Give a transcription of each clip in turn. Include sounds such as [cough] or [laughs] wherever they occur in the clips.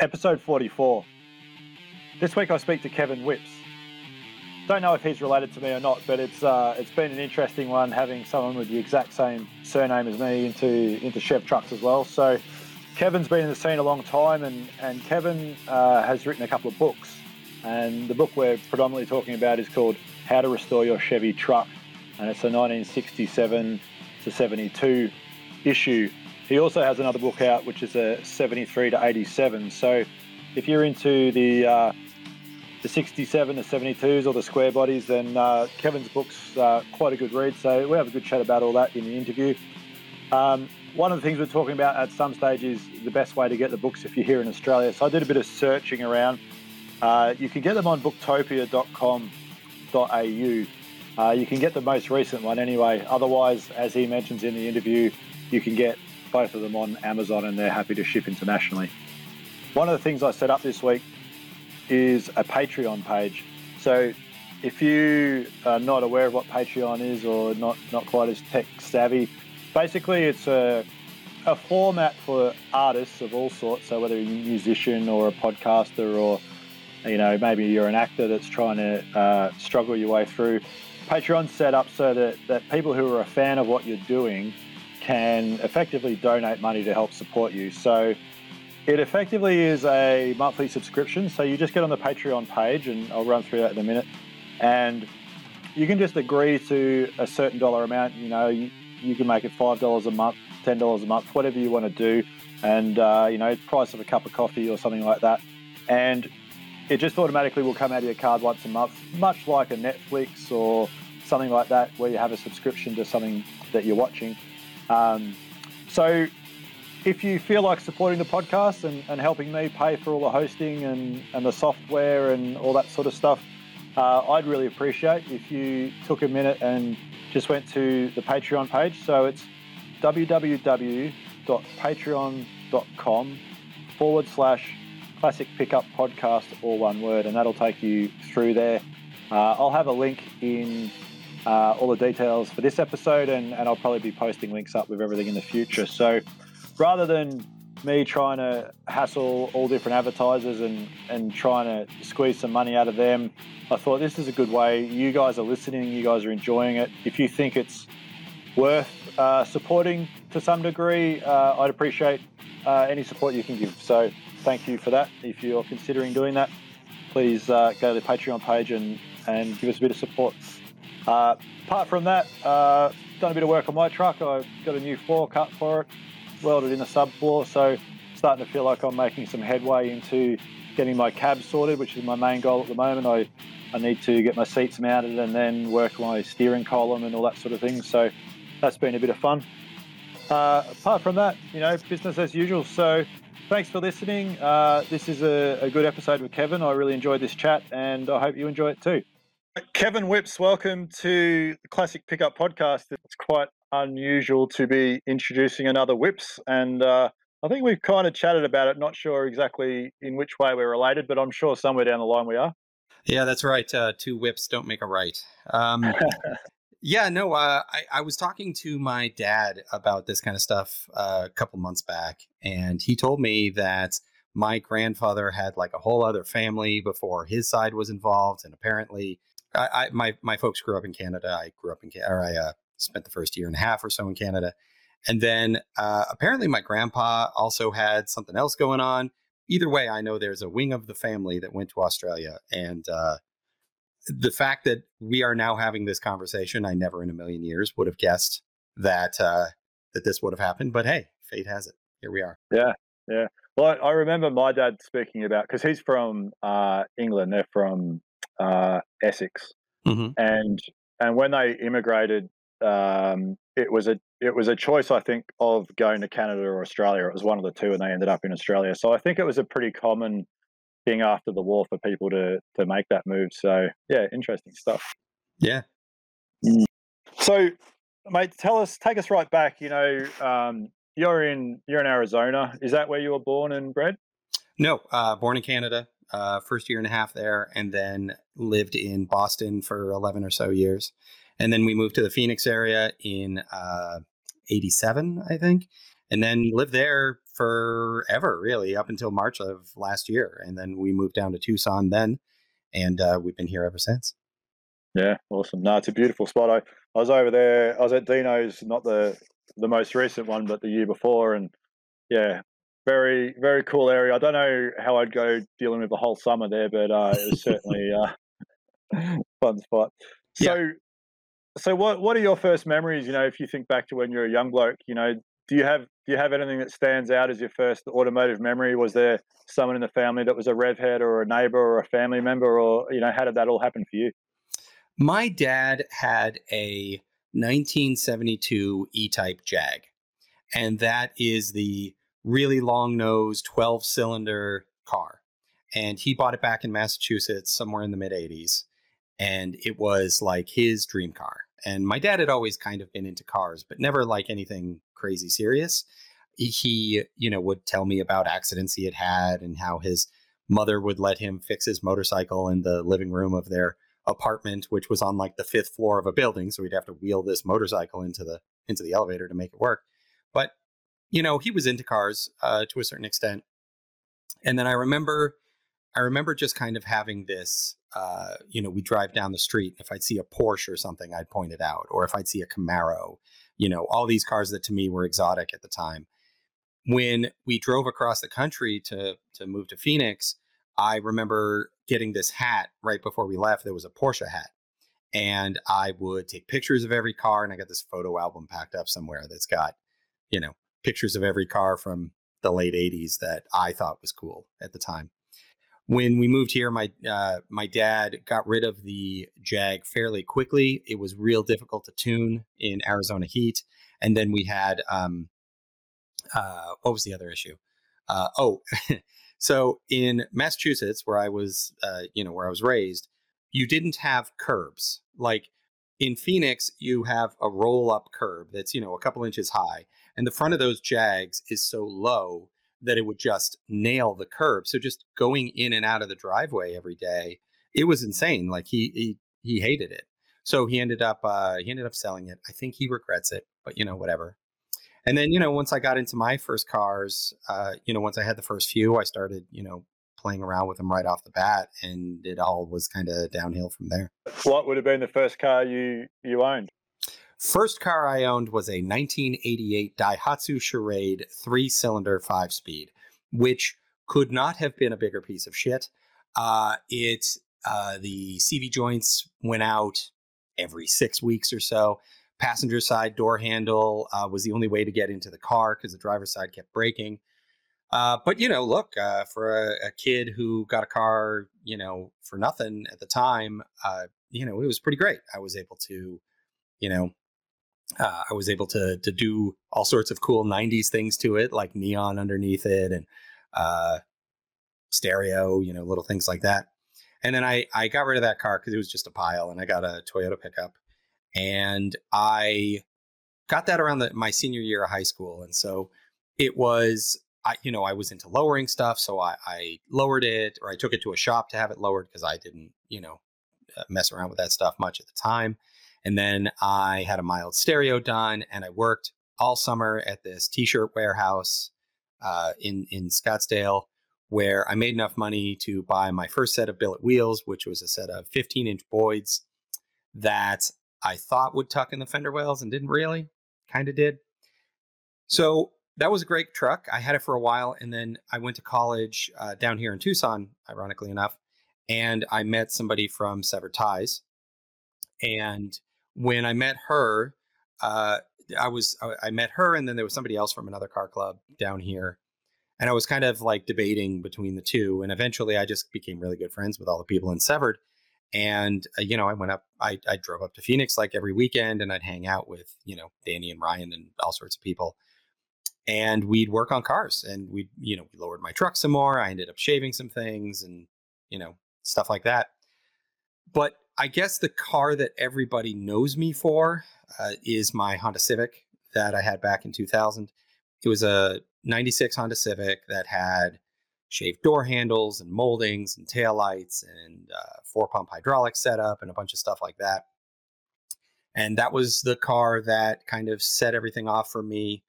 Episode 44. This week I speak to Kevin Whipps. Don't know if he's related to me or not, but it's uh, it's been an interesting one having someone with the exact same surname as me into into Chev trucks as well. So Kevin's been in the scene a long time, and and Kevin uh, has written a couple of books. And the book we're predominantly talking about is called How to Restore Your Chevy Truck, and it's a 1967 to 72 issue. He also has another book out, which is a 73 to 87. So if you're into the uh, the 67 to 72s or the square bodies, then uh, Kevin's book's uh, quite a good read. So we have a good chat about all that in the interview. Um, one of the things we're talking about at some stage is the best way to get the books if you're here in Australia. So I did a bit of searching around. Uh, you can get them on booktopia.com.au. Uh, you can get the most recent one anyway. Otherwise, as he mentions in the interview, you can get both of them on Amazon and they're happy to ship internationally. One of the things I set up this week is a Patreon page. So if you are not aware of what Patreon is or not, not quite as tech savvy, basically it's a, a format for artists of all sorts. So whether you're a musician or a podcaster or you know maybe you're an actor that's trying to uh, struggle your way through. Patreon's set up so that, that people who are a fan of what you're doing can effectively donate money to help support you. So it effectively is a monthly subscription. So you just get on the Patreon page, and I'll run through that in a minute. And you can just agree to a certain dollar amount. You know, you, you can make it five dollars a month, ten dollars a month, whatever you want to do, and uh, you know, price of a cup of coffee or something like that. And it just automatically will come out of your card once a month, much like a Netflix or something like that, where you have a subscription to something that you're watching. Um, so if you feel like supporting the podcast and, and, helping me pay for all the hosting and, and the software and all that sort of stuff, uh, I'd really appreciate if you took a minute and just went to the Patreon page. So it's www.patreon.com forward slash classic pickup podcast, all one word, and that'll take you through there. Uh, I'll have a link in uh, all the details for this episode, and, and I'll probably be posting links up with everything in the future. So rather than me trying to hassle all different advertisers and, and trying to squeeze some money out of them, I thought this is a good way. You guys are listening, you guys are enjoying it. If you think it's worth uh, supporting to some degree, uh, I'd appreciate uh, any support you can give. So thank you for that. If you're considering doing that, please uh, go to the Patreon page and, and give us a bit of support. Uh, apart from that, uh, done a bit of work on my truck. I've got a new floor cut for it, welded in the subfloor, so starting to feel like I'm making some headway into getting my cab sorted, which is my main goal at the moment. I, I need to get my seats mounted and then work my steering column and all that sort of thing. So that's been a bit of fun. Uh, apart from that, you know, business as usual. So thanks for listening. Uh, this is a, a good episode with Kevin. I really enjoyed this chat and I hope you enjoy it too. Kevin Whipps, welcome to the Classic Pickup Podcast. It's quite unusual to be introducing another Whipps, and uh, I think we've kind of chatted about it. Not sure exactly in which way we're related, but I'm sure somewhere down the line we are. Yeah, that's right. Uh, two whips don't make a right. Um, yeah, no, uh, I, I, was talking to my dad about this kind of stuff uh, a couple months back, and he told me that my grandfather had like a whole other family before his side was involved, and apparently I, I, my my folks grew up in Canada. I grew up in Canada or I uh, spent the first year and a half or so in Canada, and then uh, apparently my grandpa also had something else going on. either way, I know there's a wing of the family that went to Australia, and uh, the fact that we are now having this conversation, I never in a million years would have guessed that uh, that this would have happened. But hey, fate has it. Here we are. Yeah, yeah. Well, I remember my dad speaking about because he's from uh, England. They're from uh, Essex, Mhm. and and when they immigrated, um, it was a it was a choice, I think, of going to Canada or Australia. It was one of the two, and they ended up in Australia. So I think it was a pretty common thing after the war for people to to make that move. So yeah, interesting stuff. Yeah. So, mate, tell us, take us right back. You know, um, you're in you're in Arizona. Is that where you were born and bred? No, uh, born in Canada, uh, first year and a half there, and then lived in Boston for 11 or so years. And then we moved to the Phoenix area in uh, 87, I think, and then lived there forever, really, up until March of last year. And then we moved down to Tucson then, and uh, we've been here ever since. Yeah, awesome. No, it's a beautiful spot. I, I was over there. I was at Dino's, not the the most recent one, but the year before, and yeah, very very cool area. I don't know how I'd go dealing with the whole summer there, but uh, it was [laughs] certainly uh, fun spot. So, so what what are your first memories? You know, if you think back to when you're a young bloke, you know, do you have do you have anything that stands out as your first automotive memory? Was there someone in the family that was a rev head, or a neighbor, or a family member, or you know, how did that all happen for you? My dad had a 1972 E Type Jag, and that is the really long nose, 12 cylinder car. And he bought it back in Massachusetts somewhere in the mid 80s. And it was like his dream car. And my dad had always kind of been into cars, but never like anything crazy serious. He, you know, would tell me about accidents he had had and how his mother would let him fix his motorcycle in the living room of their apartment, which was on like the fifth floor of a building. So we'd have to wheel this motorcycle into the into the elevator to make it work. But you know, he was into cars uh, to a certain extent. And then I remember, I remember just kind of having this. Uh, you know, we drive down the street. If I'd see a Porsche or something, I'd point it out, or if I'd see a Camaro. You know, all these cars that to me were exotic at the time. When we drove across the country to to move to Phoenix, I remember getting this hat right before we left. There was a Porsche hat. And I would take pictures of every car. And I got this photo album packed up somewhere that's got, you know, pictures of every car from the late 80s that I thought was cool at the time. When we moved here, my uh, my dad got rid of the Jag fairly quickly. It was real difficult to tune in Arizona heat, and then we had um, uh, what was the other issue? Uh, oh, [laughs] So in Massachusetts, where I was, uh, you know, where I was raised, you didn't have curbs. Like in Phoenix, you have a roll up curb that's, you know, a couple inches high. And the front of those Jags is so low that it would just nail the curb. So just going in and out of the driveway every day, it was insane. Like he he he hated it. So he ended up uh, he ended up selling it. I think he regrets it, but you know, whatever. And then, you know, once I got into my first cars, uh, you know, once I had the first few, I started, you know, playing around with them right off the bat, and it all was kind of downhill from there. What would have been the first car you you owned? First car I owned was a 1988 Daihatsu Charade three cylinder five speed, which could not have been a bigger piece of shit. Uh, it uh, the CV joints went out every six weeks or so. Passenger side door handle uh, was the only way to get into the car because the driver's side kept breaking. Uh, but you know, look uh, for a, a, kid who got a car, you know, for nothing at the time, uh, you know, it was pretty great. I was able to, you know, uh, I was able to to do all sorts of cool '90s things to it, like neon underneath it and uh, stereo, you know, little things like that. And then I I got rid of that car because it was just a pile, and I got a Toyota pickup and I got that around the, my senior year of high school, and so it was. I, you know, I was into lowering stuff, so I, I lowered it, or I took it to a shop to have it lowered because I didn't, you know, uh, mess around with that stuff much at the time. And then I had a mild stereo done, and I worked all summer at this t-shirt warehouse uh, in in Scottsdale, where I made enough money to buy my first set of billet wheels, which was a set of 15 inch Boyds that I thought would tuck in the fender wells and didn't really, kind of did. So that was a great truck. I had it for a while, and then I went to college uh, down here in Tucson, ironically enough, and I met somebody from Severed Ties. And when I met her, uh, I was I met her, and then there was somebody else from another car club down here, and I was kind of like debating between the two, and eventually I just became really good friends with all the people in Severed, and uh, you know I went up, I, I drove up to Phoenix like every weekend, and I'd hang out with you know Danny and Ryan and all sorts of people, and we'd work on cars, and we you know we lowered my truck some more. I ended up shaving some things, and you know stuff like that. But I guess the car that everybody knows me for uh, is my Honda Civic that I had back in 2000. It was a 96 Honda Civic that had shaved door handles and moldings and taillights and uh, four pump hydraulic setup and a bunch of stuff like that. And that was the car that kind of set everything off for me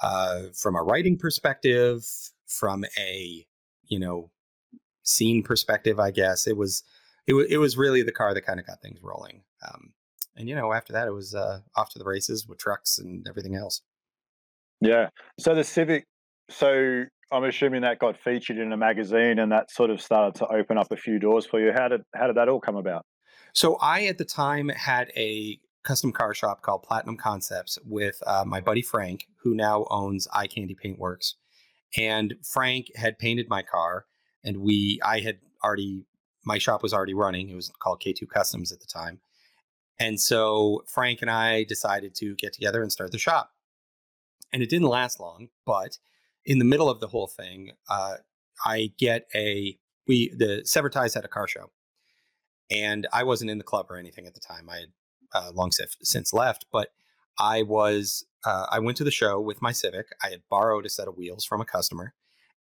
uh, from a writing perspective, from a, you know, scene perspective, I guess. It was, it, w- it was really the car that kind of got things rolling. Um, and, you know, after that, it was uh, off to the races with trucks and everything else. Yeah. So the Civic, so I'm assuming that got featured in a magazine and that sort of started to open up a few doors for you. How did how did that all come about? So I at the time had a custom car shop called Platinum Concepts with uh, my buddy Frank, who now owns Eye Candy Paintworks. And Frank had painted my car, and we I had already my shop was already running. It was called K2 Customs at the time. And so Frank and I decided to get together and start the shop and it didn't last long. But in the middle of the whole thing, uh, I get a we the Severed Ties had a car show, and I wasn't in the club or anything at the time. I had uh, long since left, but I was uh, I went to the show with my Civic. I had borrowed a set of wheels from a customer,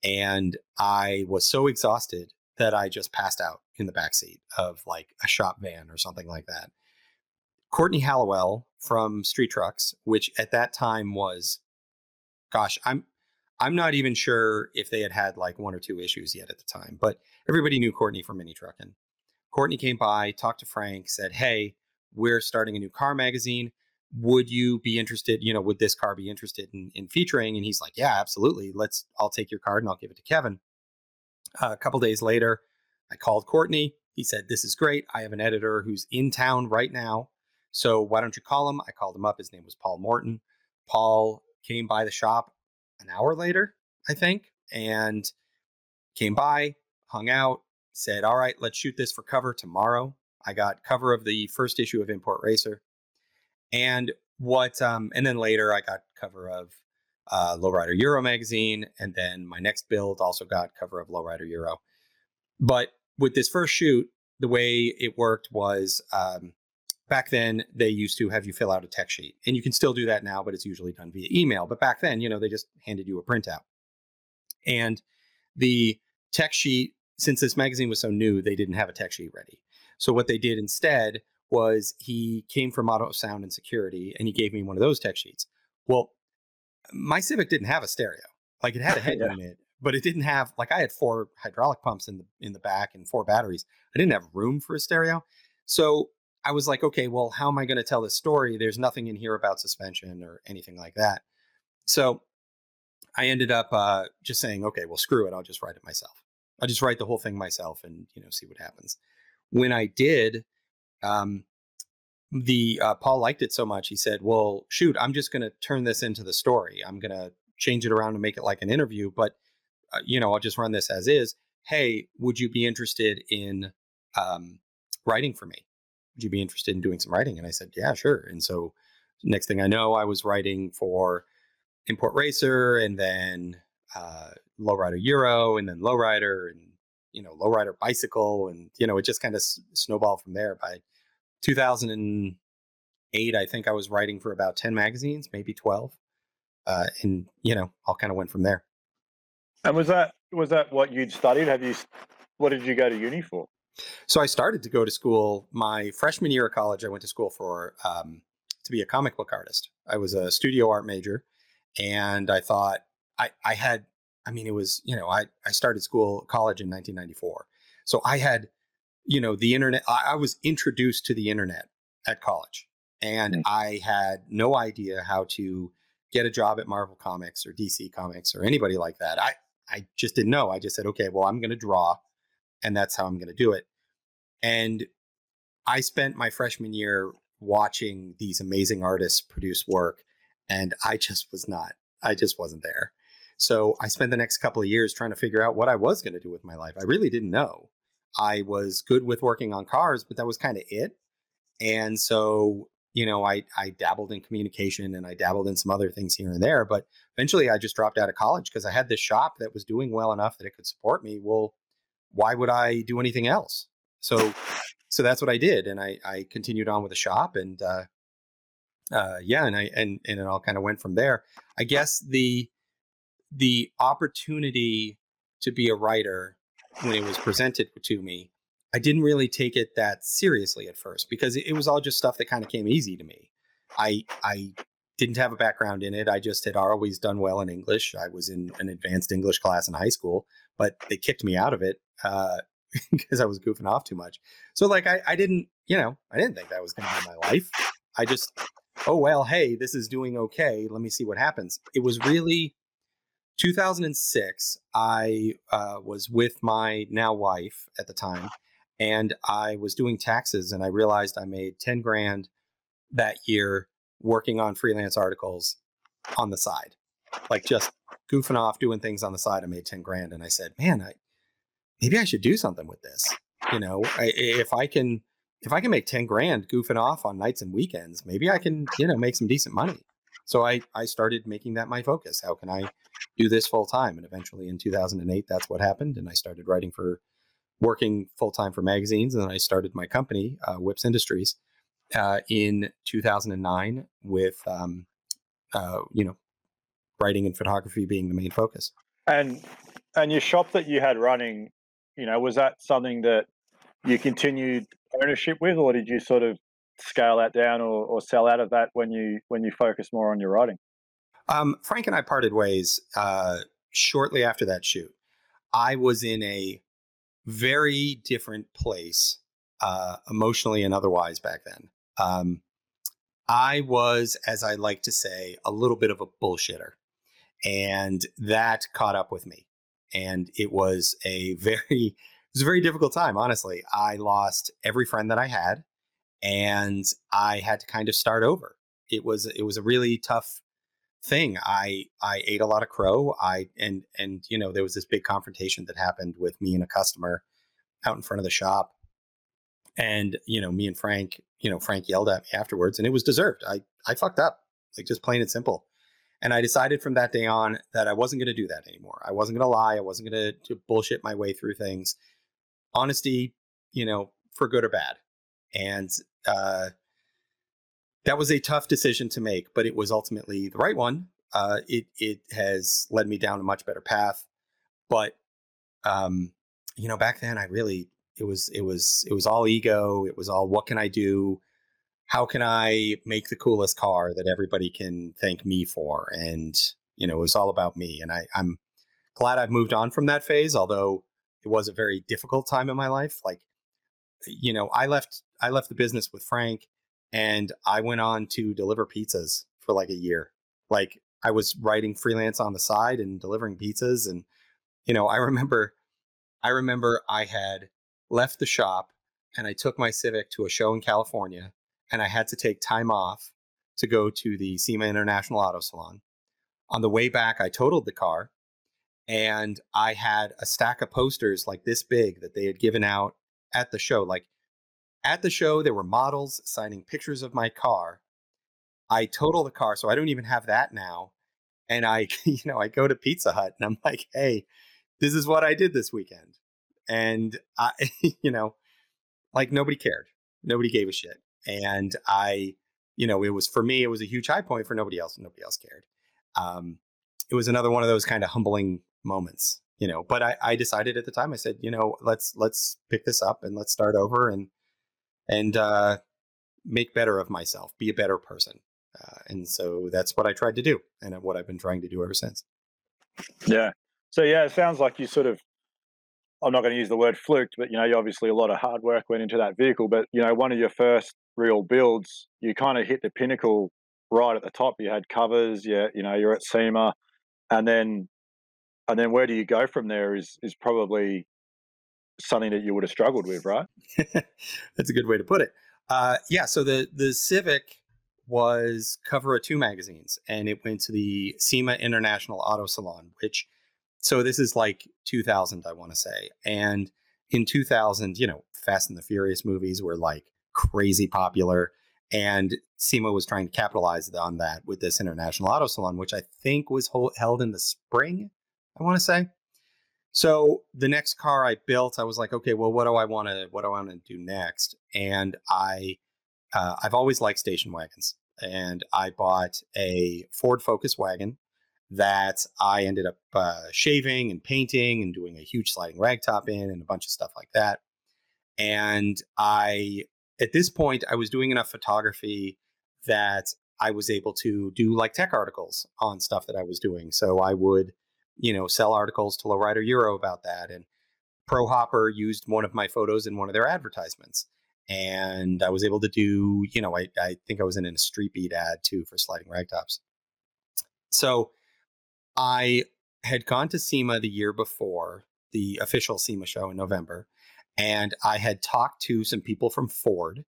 and I was so exhausted that I just passed out in the back seat of like a shop van or something like that. Courtney Hallowell from Street Trucks, which at that time was gosh, I'm I'm not even sure if they had had like one or two issues yet at the time, but everybody knew Courtney from Mini Trucking. Courtney came by, talked to Frank, said, "Hey, we're starting a new car magazine. Would you be interested? You know, would this car be interested in, in featuring?" And he's like, "Yeah, absolutely. Let's. I'll take your card and I'll give it to Kevin." Uh, a couple days later, I called Courtney. He said, "This is great. I have an editor who's in town right now, so why don't you call him?" I called him up. His name was Paul Morton. Paul came by the shop an hour later, I think, and came by, hung out, said, All right, let's shoot this for cover tomorrow. I got cover of the first issue of Import Racer. And what, um, and then later I got cover of uh, Lowrider Euro magazine. And then my next build also got cover of Lowrider Euro. But with this first shoot, the way it worked was um, back then they used to have you fill out a tech sheet and you can still do that now but it's usually done via email. But back then you know they just handed you a printout. And the tech sheet since this magazine was so new they didn't have a tech sheet ready. So what they did instead was he came from auto sound and security and he gave me one of those tech sheets. Well my civic didn't have a stereo. Like it had a head [laughs] yeah. unit but it didn't have like i had four hydraulic pumps in the in the back and four batteries i didn't have room for a stereo so I was like, okay, well, how am I going to tell this story? There's nothing in here about suspension or anything like that. So I ended up uh, just saying, okay, well, screw it. I'll just write it myself. I'll just write the whole thing myself and you know see what happens. When I did, um, the uh, Paul liked it so much. He said, "Well, shoot, I'm just going to turn this into the story. I'm going to change it around and make it like an interview, but you know, I'll just run this as is. Hey, would you be interested in um, writing for me?" would you be interested in doing some writing? And I said, yeah, sure. And so next thing I know, I was writing for Import Racer and then uh, Lowrider Euro and then Lowrider and, you know, Lowrider Bicycle. And, you know, it just kind of s- snowballed from there. By 2008, I think I was writing for about 10 magazines, maybe 12. Uh, and, you know, all kind of went from there. And was that, was that what you'd studied? Have you, what did you go to uni for? So I started to go to school my freshman year of college. I went to school for um, to be a comic book artist. I was a studio art major, and I thought I I had. I mean, it was you know I I started school college in 1994, so I had you know the internet. I, I was introduced to the internet at college, and mm-hmm. I had no idea how to get a job at Marvel Comics or DC Comics or anybody like that. I I just didn't know. I just said, okay, well, I'm going to draw, and that's how I'm going to do it. And I spent my freshman year watching these amazing artists produce work, and I just was not. I just wasn't there. So I spent the next couple of years trying to figure out what I was going to do with my life. I really didn't know. I was good with working on cars, but that was kind of it. And so, you know, I I dabbled in communication and I dabbled in some other things here and there, but eventually I just dropped out of college because I had this shop that was doing well enough that it could support me. Well, why would I do anything else? So so that's what I did and I I continued on with the shop and uh uh yeah, and I and and it all kind of went from there. I guess the the opportunity to be a writer when it was presented to me, I didn't really take it that seriously at first because it was all just stuff that kind of came easy to me. I I didn't have a background in it. I just had always done well in English. I was in an advanced English class in high school, but they kicked me out of it uh, [laughs] because I was goofing off too much. So like I, I didn't, you know, I didn't think that was going to be my life. I just, oh well, hey, this is doing okay. Let me see what happens. It was really 2006, I uh, was with my now wife at the time, and I was doing taxes, and I realized I made 10 grand that year working on freelance articles on the side, like just goofing off, doing things on the side. I made 10 grand, and I said, man, I maybe I should do something with this. You know, I, if I can. If I can make 10 grand goofing off on nights and weekends, maybe I can, you know, make some decent money. So I, I started making that my focus. How can I do this full time. And eventually in 2008, that's what happened. And I started writing for, working full time for magazines. And then I started my company, uh, Whipps Industries, uh, in 2009 with, um, uh, you know, writing and photography being the main focus. And and your shop that you had running, you know, was that something that you continued ownership with, or did you sort of scale that down or, or sell out of that when you when you focus more on your writing? Um, Frank and I parted ways uh, shortly after that shoot. I was in a very different place, uh, emotionally and otherwise, back then. Um, I was, as I like to say, a little bit of a bullshitter. And that caught up with me. And it was a [laughs] very, it was a very difficult time, honestly. I lost every friend that I had and I had to kind of start over. It was, it was a really tough thing. I I ate a lot of crow. I and and you know there was this big confrontation that happened with me and a customer out in front of the shop, and you know me and Frank, you know Frank yelled at me afterwards, and it was deserved. I I fucked up, like just plain and simple. And I decided from that day on that I wasn't going to do that anymore. I wasn't going to lie. I wasn't going to bullshit my way through things. Honesty, you know, for good or bad. And uh, that was a tough decision to make, but it was ultimately the right one. Uh, it it has led me down a much better path. But um, you know, back then I really it was it was it was all ego. It was all what can I do? How can I make the coolest car that everybody can thank me for? And you know, it was all about me. And I, I'm glad I've moved on from that phase, although it was a very difficult time in my life. Like, you know, I left I left the business with Frank and I went on to deliver pizzas for like a year. Like I was writing freelance on the side and delivering pizzas and you know, I [laughs] remember I remember I had left the shop and I took my Civic to a show in California and I had to take time off to go to the SEMA International Auto Salon. On the way back, I totaled the car and I had a stack of posters like this big that they had given out at the show. Like at the show, there were models signing pictures of my car. I total the car, so I don't even have that now. And I, [laughs] you know, I go to Pizza Hut and I'm like, hey, this is what I did this weekend. And I, [laughs] you know, like nobody cared. Nobody gave a shit. And I, you know, it was for me, it was a huge high point for nobody else. Nobody else cared. Um, it was another one of those kind of humbling moments, you know, but I, I decided at the time, I said, you know, let's, let's pick this up and let's start over and, and uh, make better of myself, be a better person. Uh, and so that's what I tried to do, and what I've been trying to do ever since. Yeah. So yeah, it sounds like you sort of. I'm not going to use the word fluked, but you know, you obviously a lot of hard work went into that vehicle. But you know, one of your first real builds, you kind of hit the pinnacle right at the top. You had covers. Yeah, you know, you're at SEMA, and then and then where do you go from there? Is is probably something that you would have struggled with, right? [laughs] That's a good way to put it. Uh, yeah. So the the Civic was cover of two magazines, and it went to the SEMA International Auto Salon, which so this is like 2000, I want to say, and in 2000, you know, Fast and the Furious movies were like crazy popular. And SEMA was trying to capitalize on that with this International Auto Salon, which I think was held in the spring, I want to say. So the next car I built, I was like, okay, well, what do I want to what do I want to do next? And I uh, I've always liked station wagons, and I bought a Ford Focus wagon that I ended up uh, shaving and painting and doing a huge sliding ragtop in and a bunch of stuff like that. And I, at this point, I was doing enough photography that I was able to do like tech articles on stuff that I was doing. So I would, you know, sell articles to Lowrider Euro about that. And Pro Hopper used one of my photos in one of their advertisements. And I was able to do, you know, I, I think I was in a Street Beat ad too for sliding ragtops. So I had gone to SEMA the year before, the official SEMA show in November, and I had talked to some people from Ford,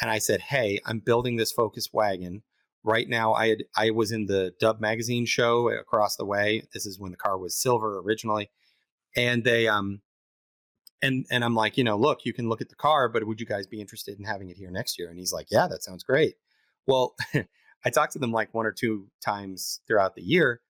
and I said, "Hey, I'm building this Focus wagon." Right now, I had I was in the Dub magazine show across the way. This is when the car was silver originally, and they um and and I'm like, you know, look, you can look at the car, but would you guys be interested in having it here next year? And he's like, yeah, that sounds great. Well, [laughs] I talked to them like one or two times throughout the year,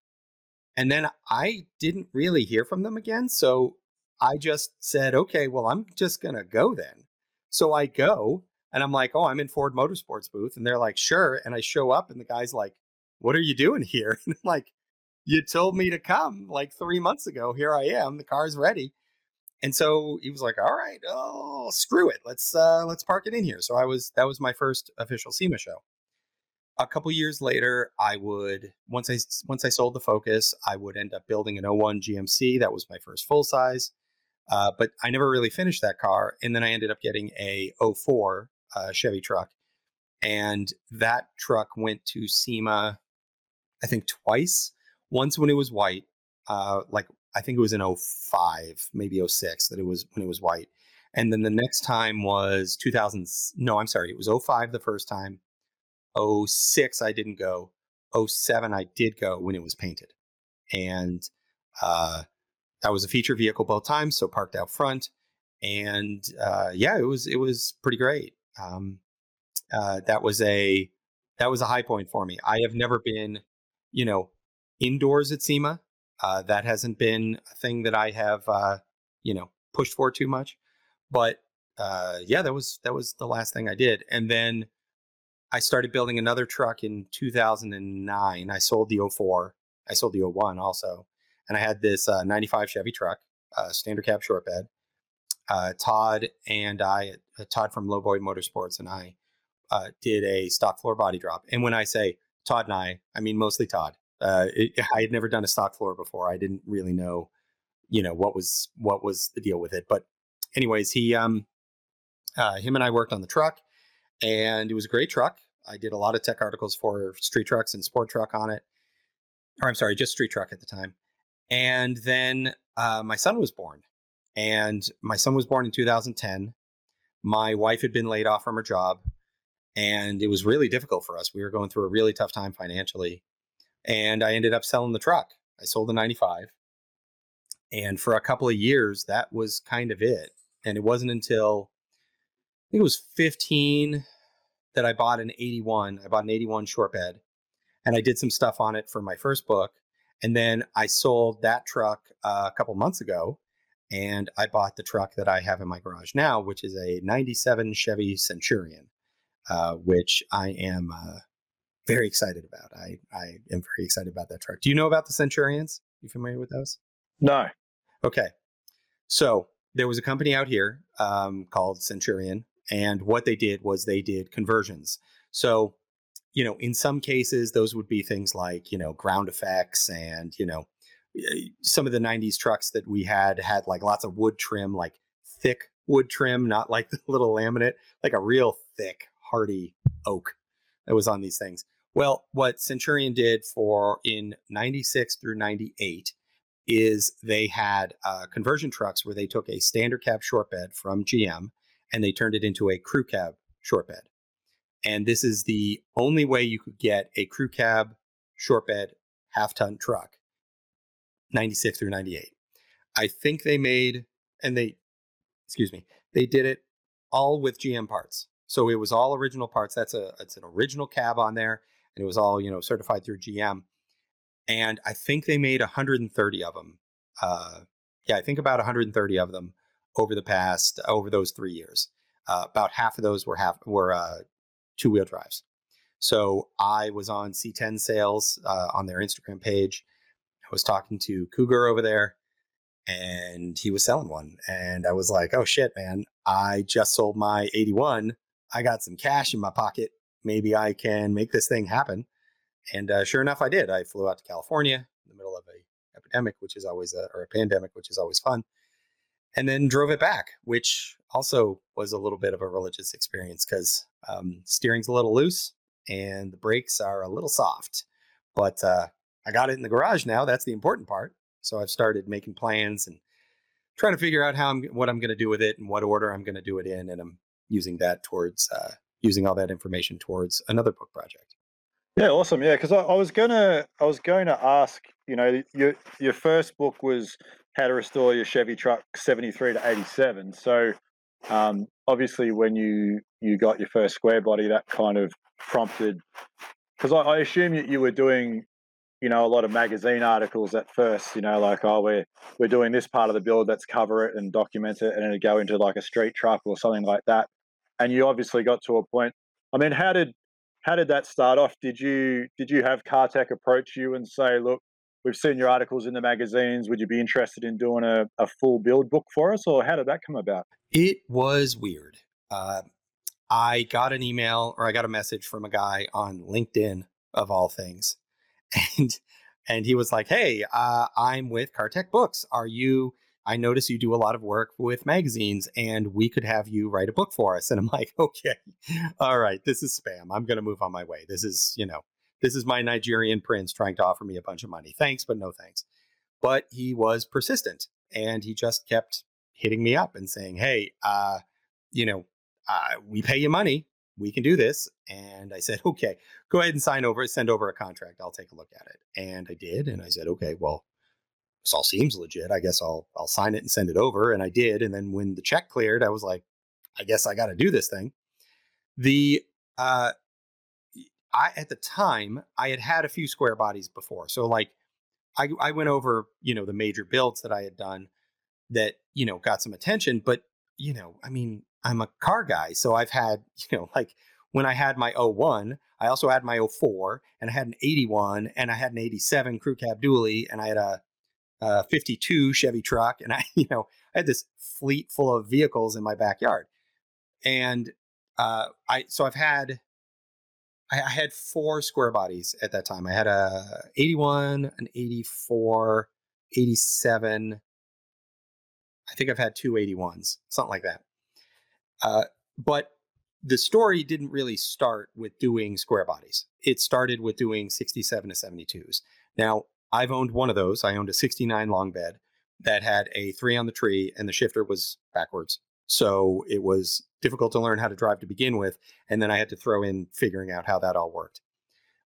and then I didn't really hear from them again. So I just said, okay, well, I'm just to go then. So I go and I'm like, oh, I'm in Ford Motorsports booth. And they're like, sure. And I show up and the guy's like, what are you doing here? [laughs] And I'm like, you told me to come like three months ago. Here I am. The car's ready. And so he was like, all right, oh, screw it. Let's, uh, let's park it in here. So I was, that was my first official SEMA show a couple years later, I would once I once I sold the Focus, I would end up building an 01 GMC. That was my first full size, uh, but I never really finished that car. And then I ended up getting a 04 uh, Chevy truck, and that truck went to SEMA, I think twice. Once when it was white, uh, like I think it was in 05, maybe 06 that it was when it was white. And then the next time was 2000. No, I'm sorry, it was 05 the first time. 06 I didn't go. 07 I did go when it was painted. And uh, that was a feature vehicle both times, so parked out front. And uh, yeah, it was it was pretty great. Um, uh, that was a that was a high point for me. I have never been, you know, indoors at SEMA. Uh, that hasn't been a thing that I have, uh, you know, pushed for too much. But uh, yeah, that was that was the last thing I did. And then I started building another truck in 2009. I sold the 04. I sold the 01 also. And I had this uh, 95 Chevy truck, uh, standard cab short bed. Uh, Todd and I, uh, Todd from Lowboy Motorsports and I uh, did a stock floor body drop. And when I say Todd and I, I mean mostly Todd. Uh, it, [laughs] I had never done a stock floor before. I didn't really know, you know, what was what was the deal with it. But anyways, he um, him and I worked on the truck and it was a great truck. I did a lot of tech articles for Street Trucks and Sport Truck on it. Or I'm sorry, just Street Truck at the time. And then uh, my son was born. And my son was born in 2010. My wife had been laid off from her job. And it was really difficult for us. We were going through a really tough time financially. And I ended up selling the truck. I sold the 95. And for a couple of years, that was kind of it. And it wasn't until I think it was 15 that I bought an 81. I bought an 81 short bed and I did some stuff on it for my first book. And then I sold that truck uh, a couple months ago and I bought the truck that I have in my garage now, which is a 97 Chevy Centurion, uh, which I am uh, very excited about. I, I am very excited about that truck. Do you know about the Centurions? You familiar with those? No. Okay. So there was a company out here um, called Centurion and what they did was they did conversions. So, you know, in some cases, those would be things like, you know, ground effects and, you know, some of the 90s trucks that we had had like lots of wood trim, like thick wood trim, not like the [laughs] little laminate, like a real thick, hardy oak that was on these things. Well, what Centurion did for in 96 through 98 is they had uh, conversion trucks where they took a standard cab short bed from GM and they turned it into a crew cab short bed. And this is the only way you could get a crew cab short bed half ton truck 96 through 98. I think they made, and they, excuse me, they did it all with GM parts. So it was all original parts. That's a, it's an original cab on there and it was all, you know, certified through GM and I think they made 130 of them. Uh, yeah, I think about 130 of them over the past over those three years. Uh, about half of those were half were uh, two wheel drives. So I was on C10 sales uh, on their Instagram page. I was talking to Cougar over there, and he was selling one, and I was like, "Oh shit, man! I just sold my 81. I got some cash in my pocket. Maybe I can make this thing happen." And uh, sure enough, I did. I flew out to California in the middle of a epidemic, which is always a, or a pandemic, which is always fun, and then drove it back, which also was a little bit of a religious experience because um, steering's a little loose and the brakes are a little soft. But uh, I got it in the garage now. That's the important part. So I've started making plans and trying to figure out how I'm what I'm going to do with it and what order I'm going to do it in, and I'm using that towards uh, using all that information towards another book project. Yeah, awesome. Yeah, because I, I, was gonna, I was going to ask. You know, your your first book was how to restore your Chevy truck seventy three to eighty seven. So, um, obviously, when you you got your first square body, that kind of prompted. Because I, I assume you, you were doing, you know, a lot of magazine articles at first. You know, like oh, we're we're doing this part of the build. Let's cover it and document it, and then go into like a street truck or something like that. And you obviously got to a point. I mean, how did how did that start off? Did you did you have CarTech approach you and say, look, we've seen your articles in the magazines. Would you be interested in doing a, a full build book for us, or how did that come about? It was weird. Uh, I got an email or I got a message from a guy on LinkedIn of all things, and and he was like, "Hey, uh, I'm with CarTech Books. Are you I notice you do a lot of work with magazines and we could have you write a book for us. And I'm like, [laughs] okay, all right, this is spam. I'm going to move on my way. This is, you know, this is my Nigerian prince trying to offer me a bunch of money. Thanks, but no thanks. But he was persistent and he just kept hitting me up and saying, hey, uh, you know, uh, we pay you money. We can do this. And I said, [laughs] okay, go ahead and sign over, send over a contract. I'll take a look at it. And I did. And I said, okay, well, this all seems legit. I guess I'll I'll sign it and send it over. And I did. And then when the check cleared, I was like, I guess I got to do this thing. The uh, I at the time I had had a few square bodies before, so like I I went over you know the major builds that I had done that you know got some attention, but you know I mean I'm a car guy, so I've had [laughs] you know like when I had my 01, I also had my 04, and I had an 81, and I had an 87 crew cab dually, and I had a uh, 52 Chevy truck, and I, [laughs] you know, I had this fleet full of vehicles in my backyard, and uh, I so I've had I, I, had four square bodies at that time. I had a 81, an 84, 87. I think I've had two 81s, something like that. Uh, but the story didn't really start with doing square bodies. It started with doing 67 to 72s. Now, I've owned one of those. I owned a 69 long bed that had a three on the tree and the shifter was backwards. So it was difficult to learn how to drive to begin with. And then I had to throw in figuring out how that all worked.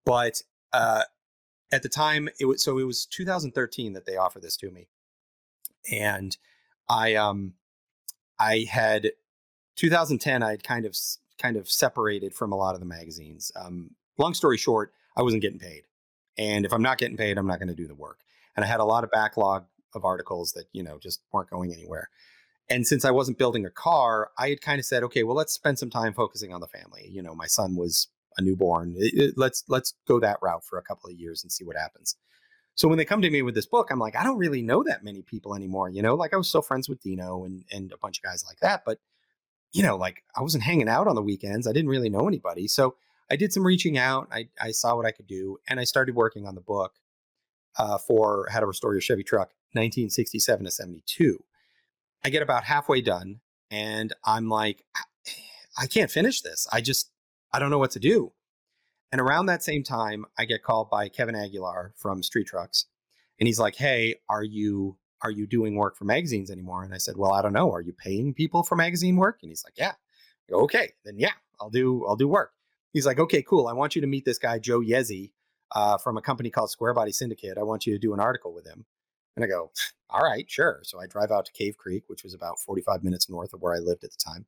But uh, at the time, it was so it was 2013 that they offered this to me. And I um I had 2010 I had kind of kind of separated from a lot of the magazines. Um, long story short, I wasn't getting paid. And if I'm not getting paid, I'm not going to do the work. And I had a lot of backlog of articles that, you know, just weren't going anywhere. And since I wasn't building a car, I had kind of said, okay, well, let's spend some time focusing on the family. You know, my son was a newborn. It, it, let's let's go that route for a couple of years and see what happens. So when they come to me with this book, I'm like, I don't really know that many people anymore. You know, like I was still friends with Dino and and a bunch of guys like that, but you know, like I wasn't hanging out on the weekends. I didn't really know anybody. So I did some reaching out. I, I saw what I could do, and I started working on the book uh, for How to Restore Your Chevy Truck, 1967 to 72. I get about halfway done, and I'm like, I can't finish this. I just, I don't know what to do. And around that same time, I get called by Kevin Aguilar from Street Trucks, and he's like, "Hey, are you are you doing work for magazines anymore?" And I said, "Well, I don't know. Are you paying people for magazine work?" And he's like, "Yeah." Go, okay, then yeah, I'll do I'll do work. He's like, "Okay, cool. I want you to meet this guy Joe Yezi uh, from a company called Square Body Syndicate. I want you to do an article with him." And I go, [laughs] "All right, sure." So I drive out to Cave Creek, which was about 45 minutes north of where I lived at the time,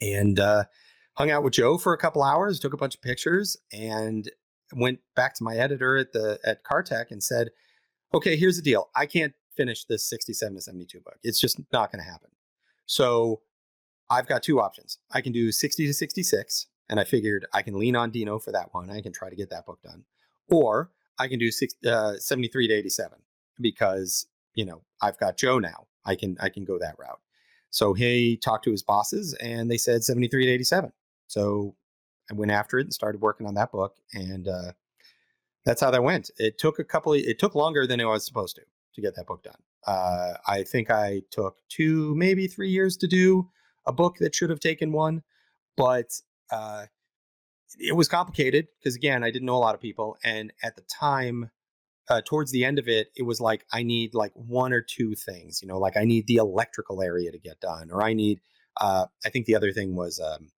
and uh, hung out with Joe for a couple hours, took a bunch of pictures, and went back to my editor at the at CarTech and said, "Okay, here's the deal. I can't finish this 67 to 72 book. It's just not going to happen. So I've got two options. I can do 60 to 66, and I figured I can lean on Dino for that one. I can try to get that book done, or I can do six, uh, 73 to 87 because you know I've got Joe now. I can I can go that route. So he talked to his bosses, and they said 73 to 87. So I went after it and started working on that book, and uh, that's how that went. It took a couple. Of, it took longer than it was supposed to to get that book done. Uh, I think I took two, maybe three years to do a book that should have taken one, but uh, it was complicated because again, I didn't know a lot of people, and at the time, uh, towards the end of it, it was like I need like one or two things, you know, like I need the electrical area to get done, or I need. Uh, I think the other thing was um,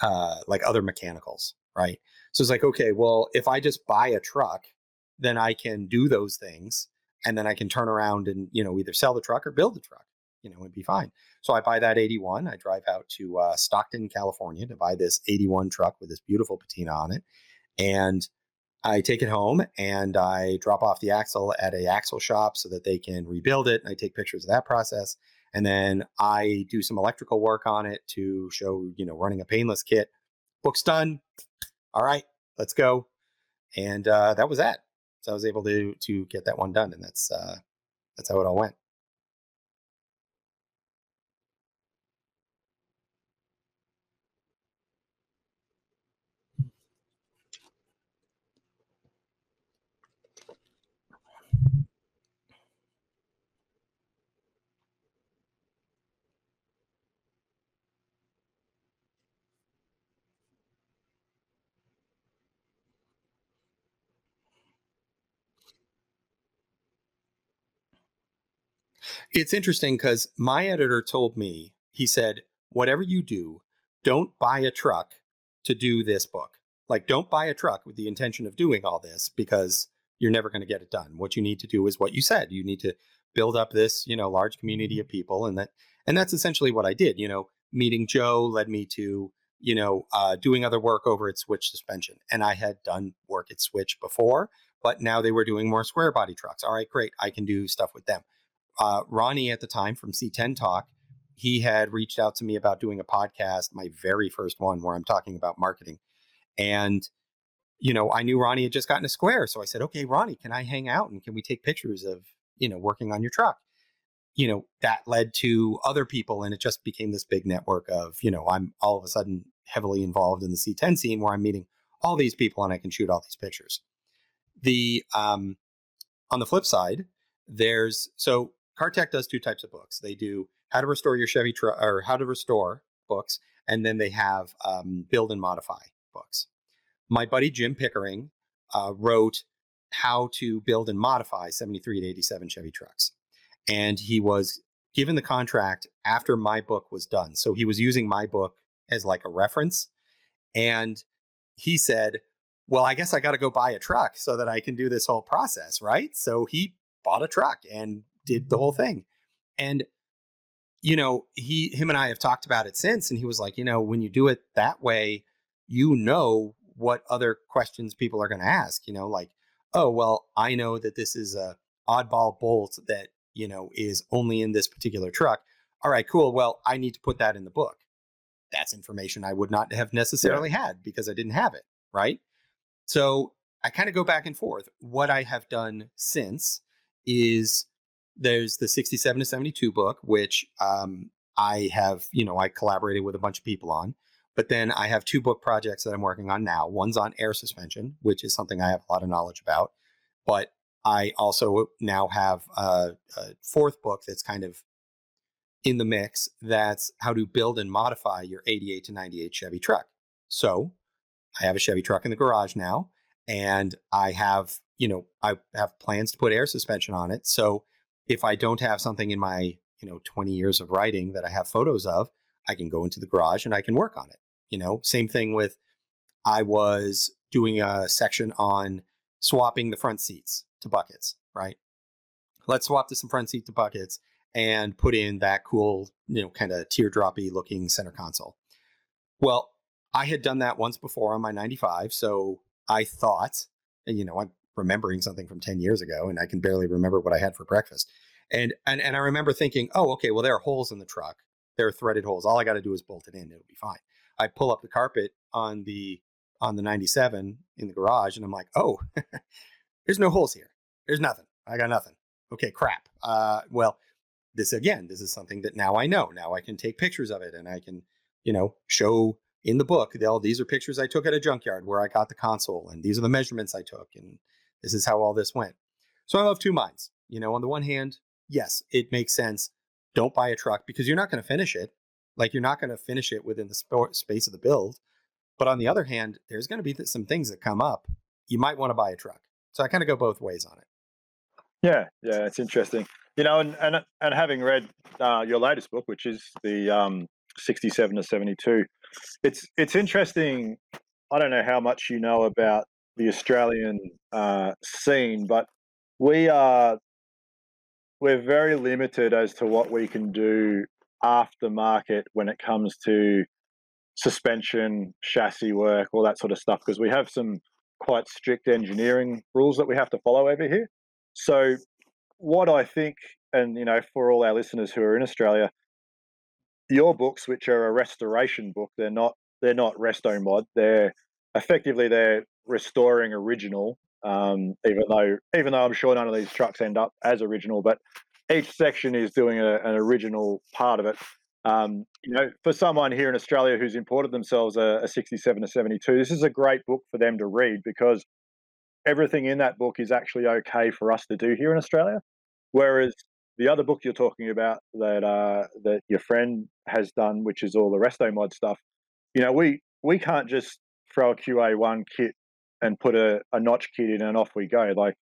uh, like other mechanicals, right? So it's like, okay, well, if I just buy a truck, then I can do those things, and then I can turn around and you know either sell the truck or build the truck, you know, and be fine. So I buy that 81. I drive out to uh, Stockton, California, to buy this 81 truck with this beautiful patina on it, and I take it home and I drop off the axle at a axle shop so that they can rebuild it. And I take pictures of that process. And then I do some electrical work on it to show, you know, running a painless kit. Book's done. All right, let's go. And uh, that was that. So I was able to to get that one done, and that's uh, that's how it all went. It's interesting because my editor told me, he said, whatever you do, don't buy a truck to do this book. Like, don't buy a truck with the intention of doing all this because you're never going to get it done. What you need to do is what you said. You need to build up this, you know, large community of people, and that, and that's essentially what I did. You know, meeting Joe led me to, you know, uh, doing other work over at Switch Suspension, and I had done work at Switch before, but now they were doing more square body trucks. All right, great, I can do stuff with them uh, Ronnie at the time from C10 Talk, he had reached out to me about doing a podcast, my very first one, where I'm talking about marketing. And, you know, I knew Ronnie had just gotten a square. So I said, okay, Ronnie, can I hang out and can we take pictures of, you know, working on your truck? You know, that led to other people and it just became this big network of, you know, I'm all of a sudden heavily involved in the C10 scene where I'm meeting all these people and I can shoot all these pictures. The, um, on the flip side, there's, so CarTech does two types of books. They do how to restore your Chevy truck or how to restore books, and then they have um, build and modify books. My buddy Jim Pickering uh, wrote how to build and modify 73 to 87 Chevy trucks. And he was given the contract after my book was done. So he was using my book as like a reference. And he said, Well, I guess I got to go buy a truck so that I can do this whole process, right? So he bought a truck and did the whole thing. And you know, he him and I have talked about it since and he was like, you know, when you do it that way, you know what other questions people are going to ask, you know, like, oh, well, I know that this is a oddball bolt that, you know, is only in this particular truck. All right, cool. Well, I need to put that in the book. That's information I would not have necessarily yeah. had because I didn't have it, right? So, I kind of go back and forth. What I have done since is there's the 67 to 72 book, which um, I have, you know, I collaborated with a bunch of people on. But then I have two book projects that I'm working on now. One's on air suspension, which is something I have a lot of knowledge about. But I also now have a, a fourth book that's kind of in the mix. That's how to build and modify your 88 to 98 Chevy truck. So I have a Chevy truck in the garage now, and I have, you know, I have plans to put air suspension on it. So if I don't have something in my, you know, 20 years of writing that I have photos of, I can go into the garage and I can work on it. You know, same thing with I was doing a section on swapping the front seats to buckets, right? Let's swap to some front seat to buckets and put in that cool, you know, kind of teardroppy looking center console. Well, I had done that once before on my 95, so I thought, you know, I'm remembering something from 10 years ago and I can barely remember what I had for breakfast. And and and I remember thinking, "Oh, okay, well there are holes in the truck. There are threaded holes. All I got to do is bolt it in, it'll be fine." I pull up the carpet on the on the 97 in the garage and I'm like, "Oh, [laughs] there's no holes here. There's nothing. I got nothing." Okay, crap. Uh well, this again, this is something that now I know. Now I can take pictures of it and I can, you know, show in the book, these are pictures I took at a junkyard where I got the console, and these are the measurements I took, and this is how all this went. So I'm of two minds. You know, on the one hand, yes, it makes sense. Don't buy a truck because you're not going to finish it. Like you're not going to finish it within the sp- space of the build. But on the other hand, there's going to be some things that come up. You might want to buy a truck. So I kind of go both ways on it. Yeah, yeah, it's interesting. You know, and and and having read uh, your latest book, which is the um, 67 to 72, it's it's interesting. I don't know how much you know about the Australian uh, scene, but we are we're very limited as to what we can do aftermarket when it comes to suspension, chassis work, all that sort of stuff, because we have some quite strict engineering rules that we have to follow over here. So, what I think, and you know, for all our listeners who are in Australia, your books, which are a restoration book, they're not they're not resto mod. They're effectively they're restoring original. Um, even though even though I'm sure none of these trucks end up as original, but each section is doing a, an original part of it. Um, you know, for someone here in Australia who's imported themselves a, a 67 to 72, this is a great book for them to read because everything in that book is actually okay for us to do here in Australia. Whereas the other book you're talking about that uh, that your friend has done, which is all the resto mod stuff, you know, we we can't just throw a QA1 kit and put a, a notch kit in and off we go. Like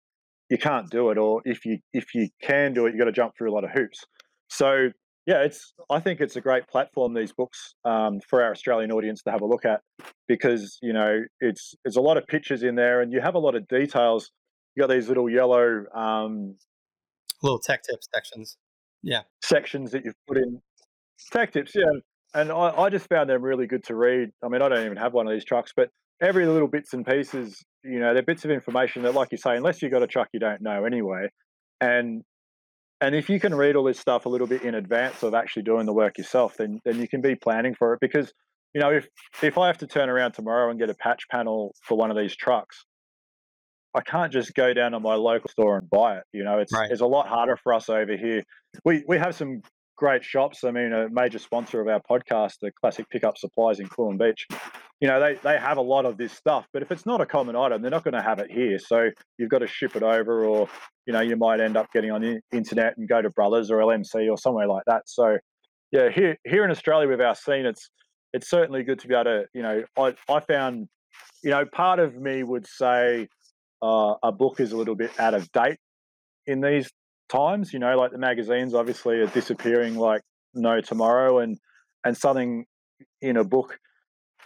you can't do it, or if you if you can do it, you got to jump through a lot of hoops. So yeah, it's I think it's a great platform these books um, for our Australian audience to have a look at because you know it's there's a lot of pictures in there and you have a lot of details. You got these little yellow um, little tech tips sections. Yeah. Sections that you've put in. Tech tips, yeah. And I, I just found them really good to read. I mean, I don't even have one of these trucks, but every little bits and pieces, you know, they're bits of information that, like you say, unless you've got a truck you don't know anyway. And and if you can read all this stuff a little bit in advance of actually doing the work yourself, then then you can be planning for it. Because, you know, if if I have to turn around tomorrow and get a patch panel for one of these trucks, I can't just go down to my local store and buy it. You know, it's right. it's a lot harder for us over here. We we have some great shops. I mean, a major sponsor of our podcast, the Classic Pickup Supplies in Coolum Beach. You know, they they have a lot of this stuff, but if it's not a common item, they're not going to have it here. So you've got to ship it over, or you know, you might end up getting on the internet and go to Brothers or LMC or somewhere like that. So yeah, here here in Australia with our scene, it's it's certainly good to be able to. You know, I I found, you know, part of me would say uh, a book is a little bit out of date in these times. You know, like the magazines obviously are disappearing like no tomorrow, and and something in a book,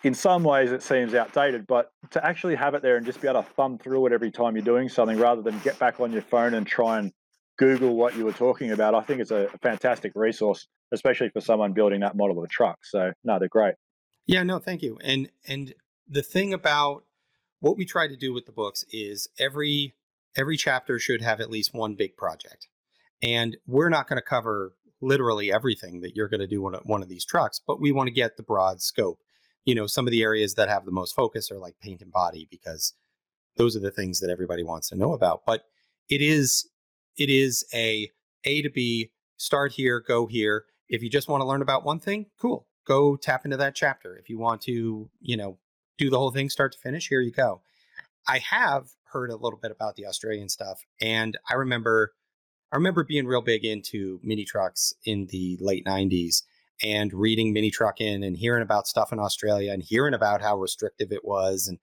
in some ways it seems outdated, but to actually have it there and just be able to thumb through it every time you're doing something, rather than get back on your phone and try and Google what you were talking about, I think it's a fantastic resource, especially for someone building that model of a truck. So no, they're great. Yeah, no, thank you. And and the thing about what we try to do with the books is every every chapter should have at least one big project. And we're not going to cover literally everything that you're going to do on one of these trucks, but we want to get the broad scope. You know, some of the areas that have the most focus are like paint and body because those are the things that everybody wants to know about. But it is it is a A to B, start here, go here. If you just want to learn about one thing, cool. Go tap into that chapter. If you want to, you know, do the whole thing start to finish, here you go. I have heard a little bit about the Australian stuff, and I remember I remember being real big into mini trucks in the late 90s and reading Mini Truckin' and hearing about stuff in Australia and hearing about how restrictive it was. And,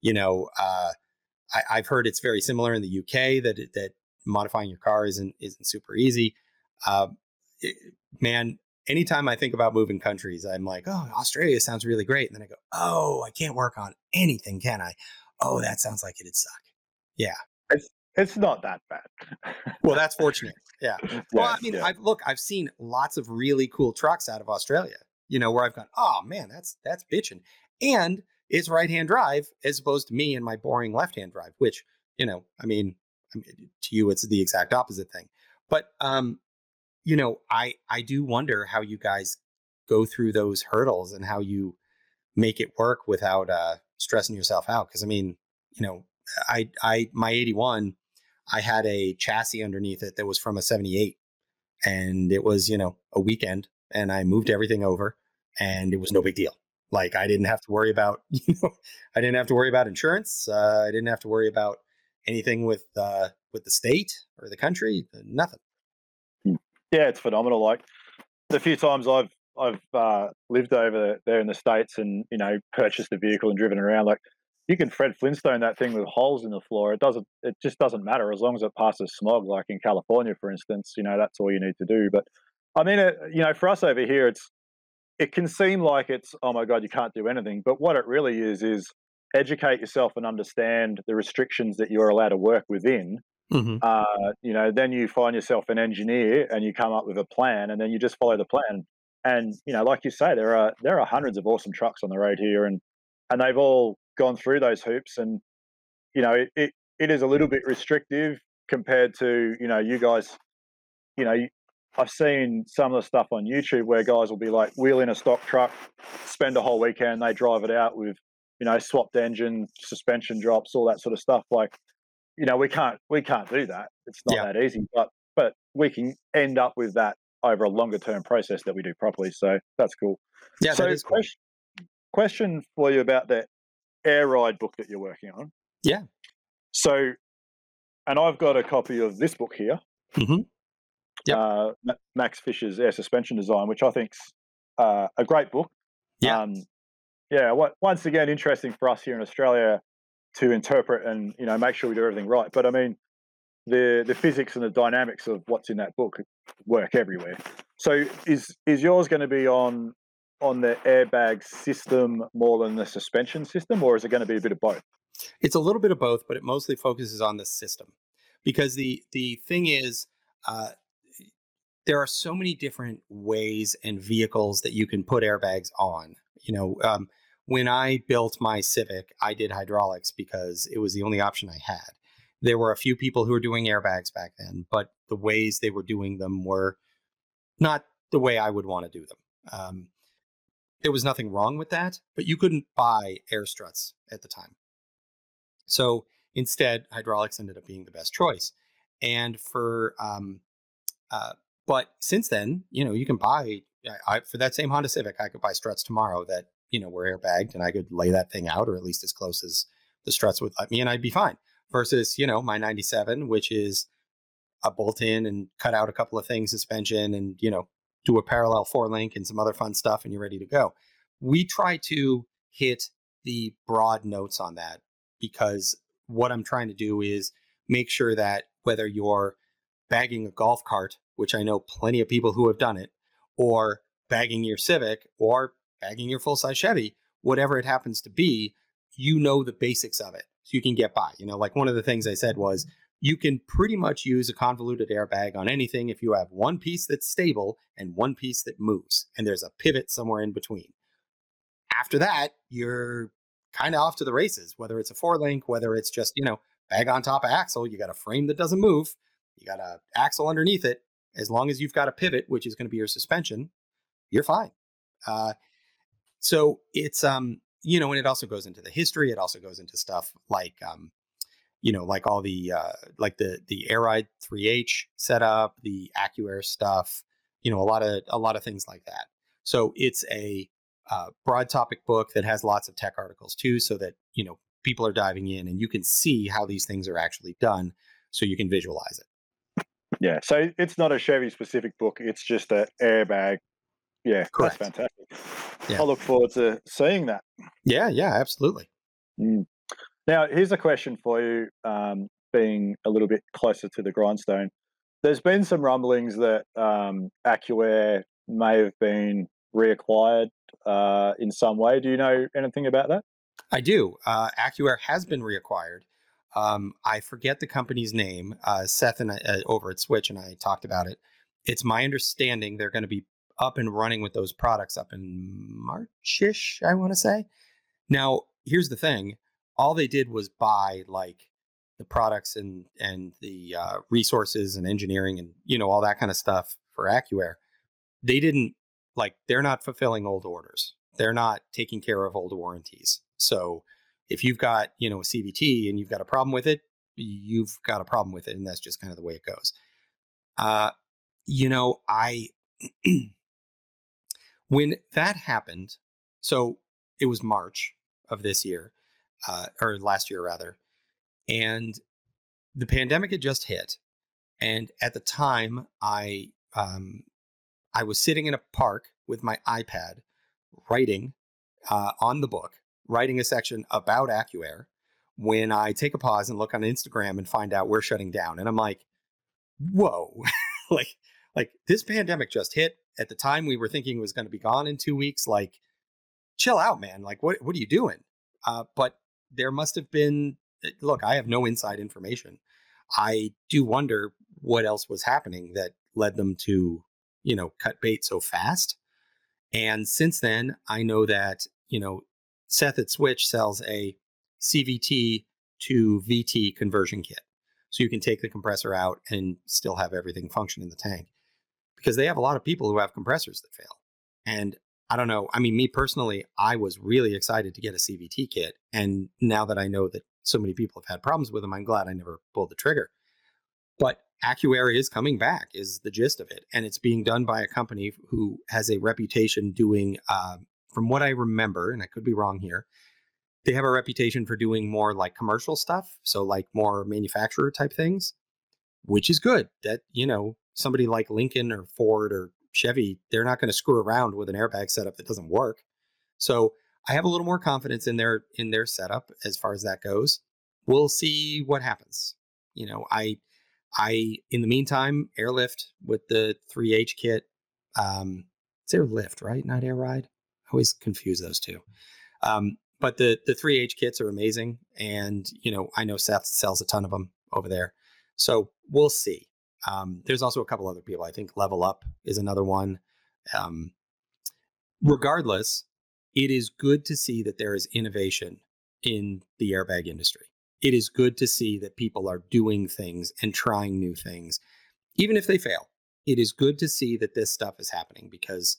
you know, uh, I, have heard it's very similar in the UK that, that modifying your car isn't, isn't super easy. Uh, it, man, anytime I think about moving countries, I'm like, oh, Australia sounds really great. And then I go, oh, I can't work on anything, can I? Oh, that sounds like it'd suck. Yeah. It's not that bad. [laughs] well, that's fortunate. Yeah. Well, I mean, yeah. I've, look, I've seen lots of really cool trucks out of Australia, you know, where I've gone, oh man, that's, that's bitching. And it's right hand drive as opposed to me and my boring left hand drive, which, you know, I mean, I mean, to you, it's the exact opposite thing. But, um, you know, I, I do wonder how you guys go through those hurdles and how you make it work without, uh, stressing yourself out. Cause I mean, you know, I, I, my 81, I had a chassis underneath it that was from a 78 and it was, you know, a weekend and I moved everything over and it was no big deal. Like I didn't have to worry about, [laughs] you know, I didn't have to worry about insurance. Uh, I didn't have to worry about anything with, uh, with the state or the country, nothing. Hmm. Yeah, it's phenomenal. Like the few times I've, I've uh, lived over there in the States and, you know, purchased a vehicle and driven around, like you can Fred Flintstone that thing with holes in the floor. It doesn't. It just doesn't matter as long as it passes smog. Like in California, for instance, you know that's all you need to do. But I mean, it, you know, for us over here, it's it can seem like it's oh my god, you can't do anything. But what it really is is educate yourself and understand the restrictions that you're allowed to work within. Mm-hmm. Uh, you know, then you find yourself an engineer and you come up with a plan, and then you just follow the plan. And you know, like you say, there are there are hundreds of awesome trucks on the road here, and and they've all gone through those hoops, and you know it, it, it is a little bit restrictive compared to you know you guys. You know, I've seen some of the stuff on YouTube where guys will be like wheel in a stock truck, spend a whole weekend, they drive it out with you know swapped engine, suspension drops, all that sort of stuff. Like, you know, we can't we can't do that. It's not yeah. that easy, but but we can end up with that over a longer term process that we do properly. So that's cool. Yeah, so that is cool. question, question for you about that air ride book that you're working on. Yeah. So, and I've got a copy of this book here. Mm-hmm. Yep. Uh, Max Fisher's Air Suspension Design, which I think's uh, a great book. Yeah. Um, yeah. What, once again, interesting for us here in Australia to interpret and you know make sure we do everything right. But I mean, the the physics and the dynamics of what's in that book work everywhere. So is is yours going to be on on the airbag system more than the suspension system, or is it going to be a bit of both? It's a little bit of both, but it mostly focuses on the system because the the thing is. Uh, there are so many different ways and vehicles that you can put airbags on. You know, um, when I built my Civic, I did hydraulics because it was the only option I had. There were a few people who were doing airbags back then, but the ways they were doing them were not the way I would want to do them. Um, there was nothing wrong with that, but you couldn't buy air struts at the time. So instead, hydraulics ended up being the best choice. And for, um, uh, but since then, you know, you can buy I, for that same Honda Civic, I could buy struts tomorrow that you know were airbagged, and I could lay that thing out, or at least as close as the struts would let me, and I'd be fine. Versus, you know, my '97, which is a bolt in and cut out a couple of things, suspension, and you know, do a parallel four link and some other fun stuff, and you're ready to go. We try to hit the broad notes on that because what I'm trying to do is make sure that whether you're bagging a golf cart, which I know plenty of people who have done it, or bagging your Civic or bagging your full size Chevy, whatever it happens to be, you know the basics of it. So you can get by. You know, like one of the things I said was mm-hmm. You can pretty much use a convoluted airbag on anything if you have one piece that's stable and one piece that moves, and there's a pivot somewhere in between. After that, you're kind of off to the races, whether it's a four link, whether it's just, you know, bag on top of axle, you got a frame that doesn't move, you got a axle underneath it. As long as you've got a pivot, which is going to be your suspension, you're fine. Uh, so it's um, you know, and it also goes into the history. It also goes into stuff like um, you know, like all the uh, like the the Airride 3H setup, the AccuAir stuff, you know, a lot of a lot of things like that. So it's a uh, broad topic book that has lots of tech articles too, so that you know people are diving in and you can see how these things are actually done, so you can visualize it. Yeah, so it's not a Chevy specific book; it's just an airbag Yeah, Correct. that's fantastic. Yeah. I look forward to seeing that. Yeah, yeah, absolutely. Mm. Now, here's a question for you, um, being a little bit closer to the grindstone. There's been some rumblings that um, may have been reacquired uh, in some way. Do you know anything about that? I do. Uh, has been reacquired. Um, I forget the company's name. Uh, Seth and I, uh, over at Switch and I talked about it. It's my understanding they're going to be up and running with those products up in Marchish, I want to say. Now, here's the thing: all they did was buy like the products and and the uh, resources and engineering and you know all that kind of stuff for AccuAir. They didn't like they're not fulfilling old orders. They're not taking care of old warranties. So if you've got you know a CVT and you've got a problem with it, you've got a problem with it, and that's just kind of the way it goes. Uh, you know, I [clears throat] when that happened, so it was March of this year, uh, or last year rather, and the pandemic had just hit, and at the time, I um, I was sitting in a park with my iPad, writing uh, on the book, writing a section about AccuAir. When I take a pause and look on Instagram and find out we're shutting down, and I'm like, "Whoa!" [laughs] like, like this pandemic just hit at the time we were thinking it was going to be gone in two weeks. Like, chill out, man. Like, what what are you doing? Uh, but there must have been. eh, Look, I have no inside information. I do wonder what else was happening that led them to, you know, cut bait so fast. And since then, I know that you know Seth at Switch sells a CVT to VT conversion kit, so you can take the compressor out and still have everything function in the tank because they have a lot of people who have compressors that fail. And I don't know. I mean, me personally, I was really excited to get a CVT kit. And now that I know that so many people have had problems with them, I'm glad I never pulled the trigger. But AccuAir is coming back, is the gist of it. And it's being done by a company who has a reputation doing, uh, from what I remember, and I could be wrong here, they have a reputation for doing more like commercial stuff. So, like more manufacturer type things, which is good. That, you know, somebody like Lincoln or Ford or Chevy, they're not going to screw around with an airbag setup that doesn't work. So I have a little more confidence in their in their setup as far as that goes. We'll see what happens. You know, I I in the meantime airlift with the 3H kit. Um, it's airlift, right? Not air ride. I always confuse those two. Um, but the the 3H kits are amazing, and you know I know Seth sells a ton of them over there. So we'll see. Um, there's also a couple other people. I think Level Up is another one. Um, regardless, it is good to see that there is innovation in the airbag industry. It is good to see that people are doing things and trying new things, even if they fail. It is good to see that this stuff is happening because,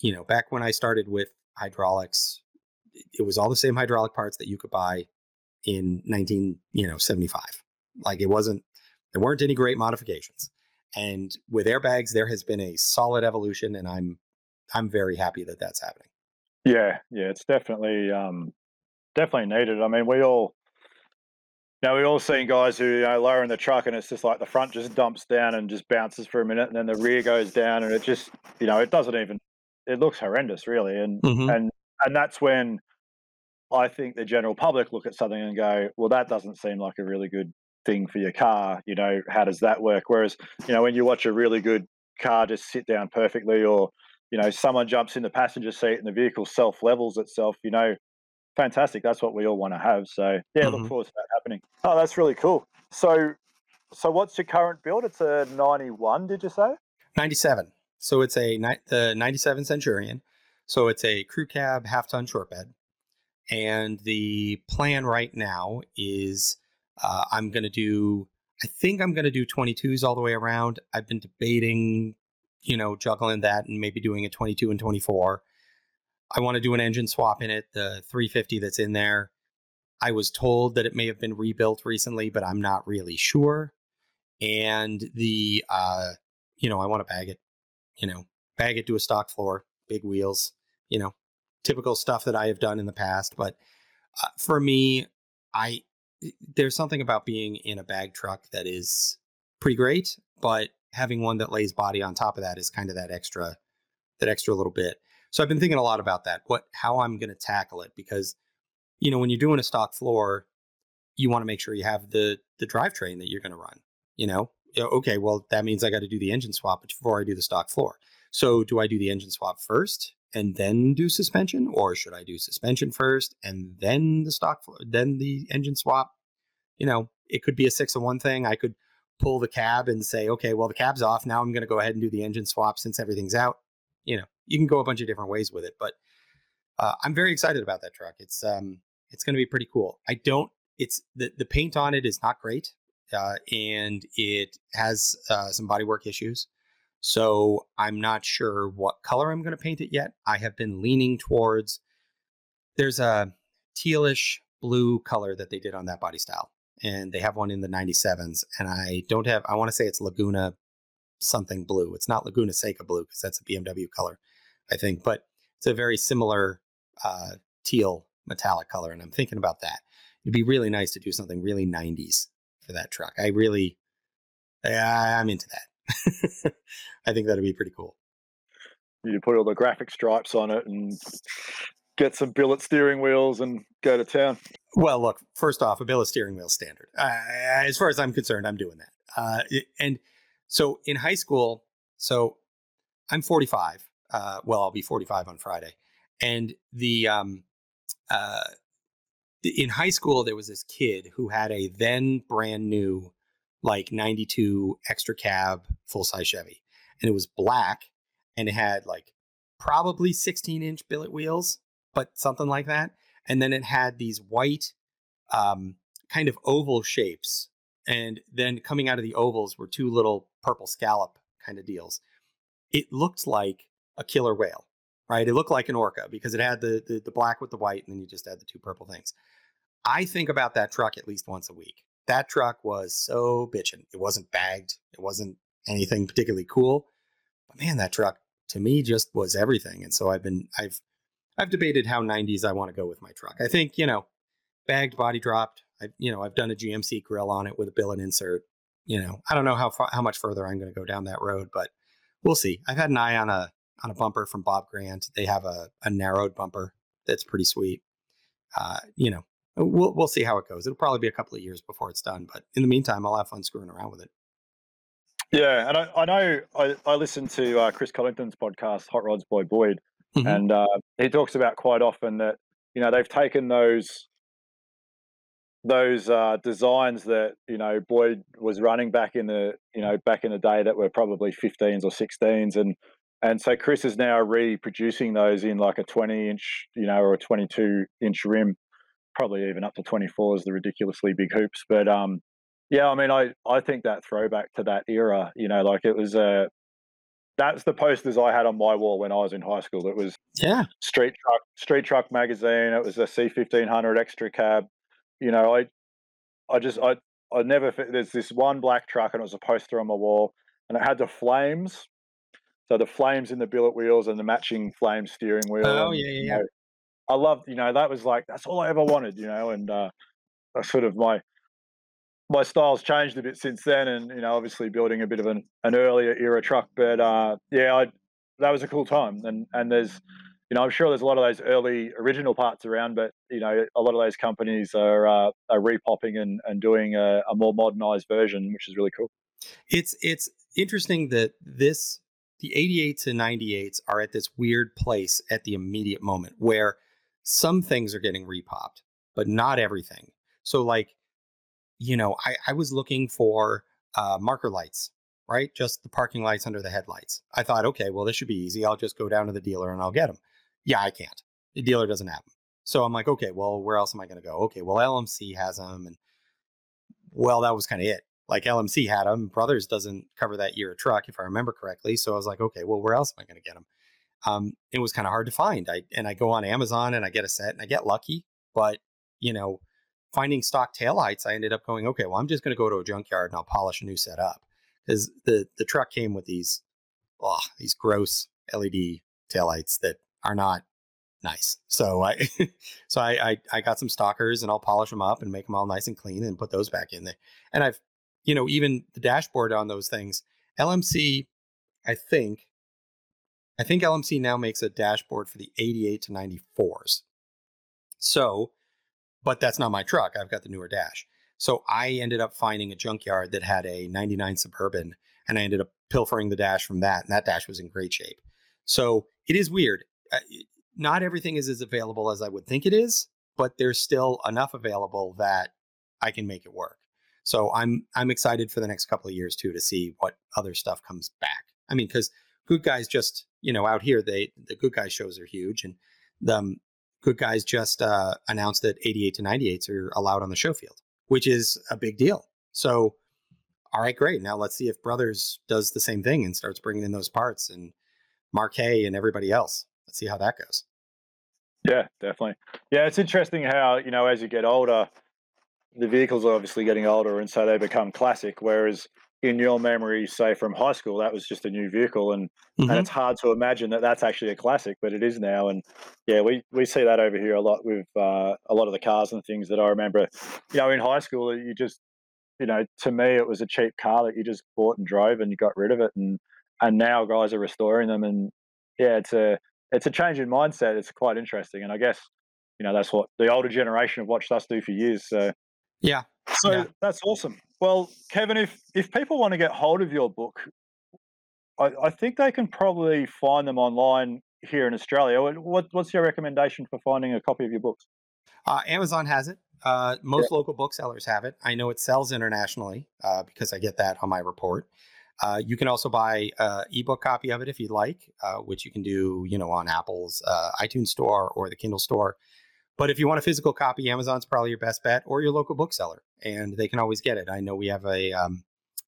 you know, back when I started with hydraulics, it was all the same hydraulic parts that you could buy in 19, you know, 75. Like it wasn't there weren't any great modifications. And with airbags, there has been a solid evolution, and I'm I'm very happy that that's happening. Yeah, yeah, it's definitely um, definitely needed. I mean, we all, you know, we all seen guys who you know lower in the truck, and it's just like the front just dumps down and just bounces for a minute, and then the rear goes down, and it just, you know, it doesn't even. It looks horrendous, really, and Mhm. and and that's when I think the general public look at something and go, well, that doesn't seem like a really good thing for your car. You know, how does that work? Whereas, you know, when you watch a really good car just sit down perfectly, or you know, someone jumps in the passenger seat and the vehicle self levels itself, you know, fantastic. That's what we all want to have. So yeah, Mhm. look forward to that happening. Oh, that's really cool. So, so what's your current build? It's a ninety-one. Did you say? 97. So it's a ni- the 97 Centurion. So it's a crew cab half ton short bed. And the plan right now is uh, I'm going to do, I think I'm going to do 22s all the way around. I've been debating, you know, juggling that and maybe doing a 22 and 24. I want to do an engine swap in it, the 350 that's in there. I was told that it may have been rebuilt recently, but I'm not really sure. And the, uh, you know, I want to bag it, you know, bag it to a stock floor, big wheels, you know, typical stuff that I have done in the past. But uh, for me, I, there's something about being in a bag truck that is pretty great, but having one that lays body on top of that is kind of that extra, that extra little bit. So I've been thinking a lot about that. What how I'm going to tackle it because you know when you're doing a stock floor, you want to make sure you have the the drivetrain that you're going to run. You know, oh, okay, well that means I got to do the engine swap before I do the stock floor. So do I do the engine swap first and then do suspension, or should I do suspension first and then the stock then the engine swap? You know, it could be a six of one thing. I could pull the cab and say, okay, well the cab's off. Now I'm going to go ahead and do the engine swap since everything's out. You know, you can go a bunch of different ways with it, but uh, I'm very excited about that truck. It's um, it's going to be pretty cool. I don't. It's the the paint on it is not great, uh, and it has uh, some bodywork issues. So I'm not sure what color I'm going to paint it yet. I have been leaning towards. There's a tealish blue color that they did on that body style, and they have one in the 97s. And I don't have. I want to say it's Laguna something blue. It's not Laguna Seca blue because that's a BMW color, I think, but it's a very similar uh, teal metallic color. And I'm thinking about that. It'd be really nice to do something really 90s for that truck. I really, I'm into that. [laughs] I think that'd be pretty cool. You put all the graphic stripes on it and get some billet steering wheels and go to town. Well, look, first off, a billet steering wheel standard. Uh, as far as I'm concerned, I'm doing that. Uh, and so in high school, so I'm 45. Uh, well, I'll be 45 on Friday, and the um, uh, in high school there was this kid who had a then brand new like 92 extra cab full size Chevy, and it was black, and it had like probably 16 inch billet wheels, but something like that, and then it had these white um, kind of oval shapes and then coming out of the ovals were two little purple scallop kind of deals. It looked like a killer whale, right? It looked like an orca because it had the, the, the black with the white, and then you just had the two purple things. I think about that truck at least once a week. That truck was so bitchin'. It wasn't bagged. It wasn't anything particularly cool, but man, that truck to me just was everything. And so I've been I've I've debated how 90s I want to go with my truck. I think you know, bagged, body dropped, I, you know, I've done a GMC grill on it with a billet insert. You know, I don't know how far, how much further I'm going to go down that road, but we'll see. I've had an eye on a on a bumper from Bob Grant. They have a, a narrowed bumper that's pretty sweet. Uh, you know, we'll we'll see how it goes. It'll probably be a couple of years before it's done, but in the meantime, I'll have fun screwing around with it. Yeah, and I, I know I, I listened to uh, Chris Coddington's podcast, Hot Rods Boy Boyd, mm-hmm. and uh, he talks about quite often that you know they've taken those those uh, designs that you know Boyd was running back in the you know back in the day that were probably 15s or 16s and and so Chris is now reproducing those in like a 20 inch you know or a 22 inch rim probably even up to 24 is the ridiculously big hoops but um yeah I mean I I think that throwback to that era you know like it was a that's the posters I had on my wall when I was in high school. It was yeah street truck street truck magazine. It was a C fifteen hundred extra cab you know, I, I just, I, I never. There's this one black truck, and it was a poster on my wall, and it had the flames. So the flames in the billet wheels and the matching flame steering wheel. Oh and, yeah, yeah. You know, I loved, you know, that was like that's all I ever wanted, you know, and uh, that's sort of my my style's changed a bit since then, and you know, obviously building a bit of an, an earlier era truck, but uh, yeah, I that was a cool time, and and there's you know, I'm sure there's a lot of those early original parts around, but you know, a lot of those companies are uh, are repopping and, and doing a, a more modernized version, which is really cool. It's it's interesting that this the 88s and 98s are at this weird place at the immediate moment where some things are getting repopped, but not everything. So like, you know, I, I was looking for uh, marker lights, right? Just the parking lights under the headlights. I thought, okay, well, this should be easy. I'll just go down to the dealer and I'll get them yeah, I can't. The dealer doesn't have them. So I'm like, okay, well, where else am I going to go? Okay, well, LMC has them, and well, that was kind of it. Like LMC had them. Brothers doesn't cover that year of truck, if I remember correctly. So I was like, okay, well, where else am I going to get them? Um, it was kind of hard to find. I and I go on Amazon and I get a set and I get lucky, but you know, finding stock taillights, I ended up going, okay, well, I'm just going to go to a junkyard and I'll polish a new set up because the the truck came with these, oh, these gross LED taillights that are not nice. So I, [laughs] so I, I, I got some stalkers and I'll polish them up and make them all nice and clean and put those back in there. And I've, you know, even the dashboard on those things, LMC, I think, I think LMC now makes a dashboard for the 88 to 94s. So, but that's not my truck. I've got the newer dash. So I ended up finding a junkyard that had a 99 Suburban and I ended up pilfering the dash from that. And that dash was in great shape. So it is weird. Not everything is as available as I would think it is, but there's still enough available that I can make it work. So I'm I'm excited for the next couple of years too to see what other stuff comes back. I mean, because good guys just you know out here they the good guy shows are huge, and the um, good guys just uh, announced that 88 to 98s are allowed on the show field, which is a big deal. So all right, great. Now let's see if Brothers does the same thing and starts bringing in those parts and Marquez and everybody else. Let's see how that goes. Yeah, definitely. Yeah, it's interesting how you know as you get older, the vehicles are obviously getting older, and so they become classic. Whereas in your memory, say from high school, that was just a new vehicle, and mm-hmm. and it's hard to imagine that that's actually a classic, but it is now. And yeah, we we see that over here a lot with uh, a lot of the cars and things that I remember. You know, in high school, you just you know, to me, it was a cheap car that you just bought and drove, and you got rid of it, and and now guys are restoring them, and yeah, it's a it's a change in mindset. It's quite interesting, and I guess you know that's what the older generation have watched us do for years. So yeah. So yeah. that's awesome. Well, Kevin, if if people want to get hold of your book, I, I think they can probably find them online here in Australia. What, what's your recommendation for finding a copy of your books? Uh, Amazon has it. Uh, most yeah. local booksellers have it. I know it sells internationally uh, because I get that on my report. Uh, you can also buy an ebook copy of it if you'd like, uh, which you can do, you know, on Apple's uh, iTunes store or the Kindle store. But if you want a physical copy, Amazon's probably your best bet, or your local bookseller, and they can always get it. I know we have a um,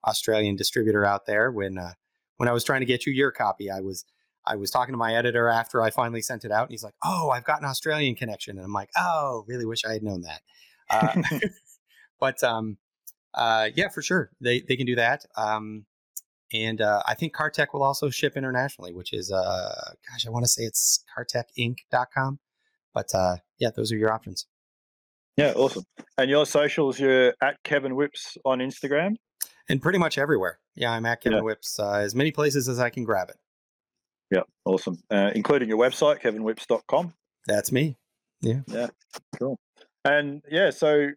Australian distributor out there. When uh, when I was trying to get you your copy, I was I was talking to my editor after I finally sent it out, and he's like, "Oh, I've got an Australian connection," and I'm like, "Oh, really wish I had known that." Uh, [laughs] [laughs] but um, uh, yeah, for sure, they they can do that. Um, and uh, I think CarTech will also ship internationally, which is uh, gosh, I want to say it's CarTechInc.com. But uh, yeah, those are your options. Yeah, awesome. And your socials, you're at Kevin Whipps on Instagram? And pretty much everywhere. Yeah, I'm at Kevin yeah. Whipps, uh, as many places as I can grab it. Yeah, awesome. Uh, including your website, kevinwhipps.com. That's me. Yeah. Yeah, cool. And yeah, so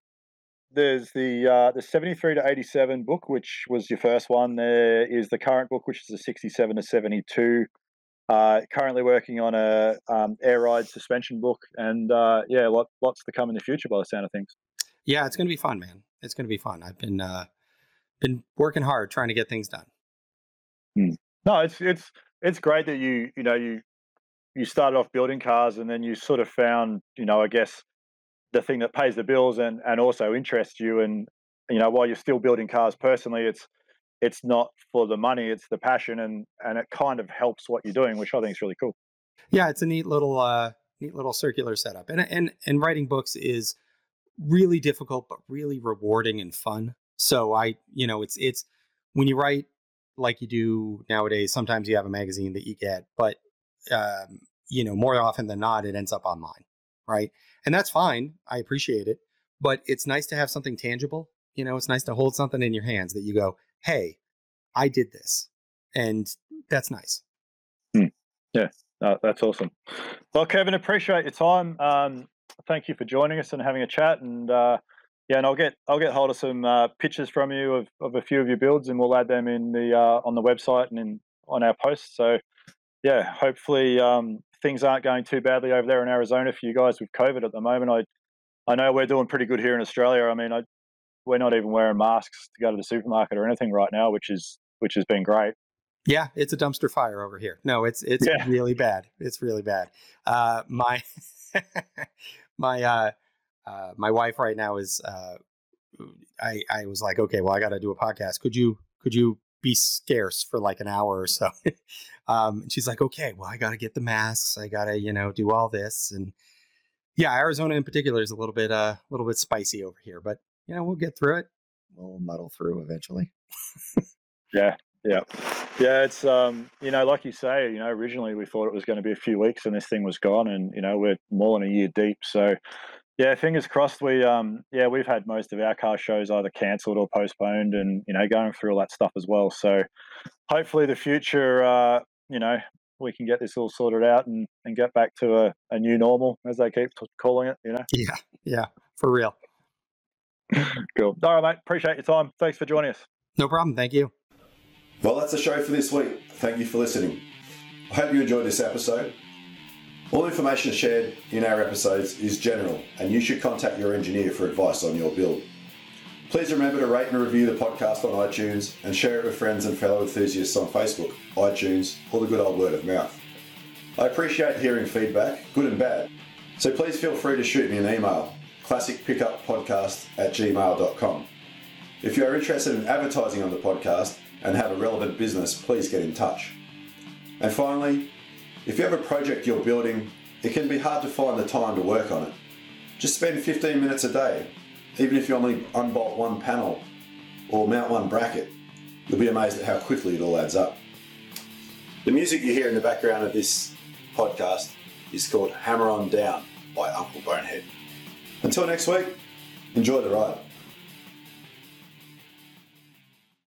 there's the uh, the 73 to 87 book, which was your first one. There is the current book, which is the 67 to 72. Uh, currently working on a um, air ride suspension book, and uh, yeah, lot, lots to come in the future by the sound of things. Yeah, it's going to be fun, man. It's going to be fun. I've been uh, been working hard trying to get things done. Hmm. No, it's it's it's great that you you know you you started off building cars, and then you sort of found you know I guess the thing that pays the bills and and also interests you, and you know while you're still building cars personally, it's it's not for the money it's the passion and and it kind of helps what you're doing which i think is really cool. Yeah it's a neat little uh neat little circular setup and and and writing books is really difficult but really rewarding and fun. So i you know it's it's when you write like you do nowadays sometimes you have a magazine that you get but um you know more often than not it ends up online right? And that's fine i appreciate it but it's nice to have something tangible you know it's nice to hold something in your hands that you go hey, I did this. And that's nice. Hmm. Yeah, that's awesome. Well, Kevin, appreciate your time. Um, thank you for joining us and having a chat. And uh, yeah, and I'll get I'll get hold of some uh, pictures from you of, of a few of your builds, and we'll add them in the uh, on the website and in on our posts. So yeah, hopefully um, things aren't going too badly over there in Arizona for you guys with COVID at the moment. I I know we're doing pretty good here in Australia. I mean, I we're not even wearing masks to go to the supermarket or anything right now, which is which has been great. Yeah, it's a dumpster fire over here. No, it's it's yeah. really bad. It's really bad. Uh, my [laughs] my uh, uh, my wife right now is. Uh, I I was like, okay, well, I got to do a podcast. Could you could you be scarce for like an hour or so? [laughs] um, and she's like, okay, well, I got to get the masks. I got to you know do all this and yeah, Arizona in particular is a little bit uh, a little bit spicy over here, but you know, we'll get through it. We'll muddle through eventually. yeah, yeah, yeah. It's um, you know, like you say, you know, originally we thought it was going to be a few weeks and this thing was gone, and you know, we're more than a year deep. So, yeah, fingers crossed. We um, yeah, we've had most of our car shows either cancelled or postponed, and you know, going through all that stuff as well. So, hopefully, the future, uh, you know, we can get this all sorted out and, and get back to a, a new normal, as they keep calling it. You know. Yeah, yeah, for real. [laughs] cool. All right, mate. Appreciate your time. Thanks for joining us. No problem. Thank you. Well, that's the show for this week. Thank you for listening. I hope you enjoyed this episode. All information shared in our episodes is general, and you should contact your engineer for advice on your build. Please remember to rate and review the podcast on iTunes and share it with friends and fellow enthusiasts on Facebook, iTunes, or the good old word of mouth. I appreciate hearing feedback, good and bad, so please feel free to shoot me an email, classicpickuppodcast at gmail.com. If you are interested in advertising on the podcast and have a relevant business, please get in touch. And finally, if you have a project you're building, it can be hard to find the time to work on it. Just spend 15 minutes a day even if you only unbolt one panel or mount one bracket, you'll be amazed at how quickly it all adds up. The music you hear in the background of this podcast is called Hammer On Down by Uncle Bonehead. Until next week, enjoy the ride.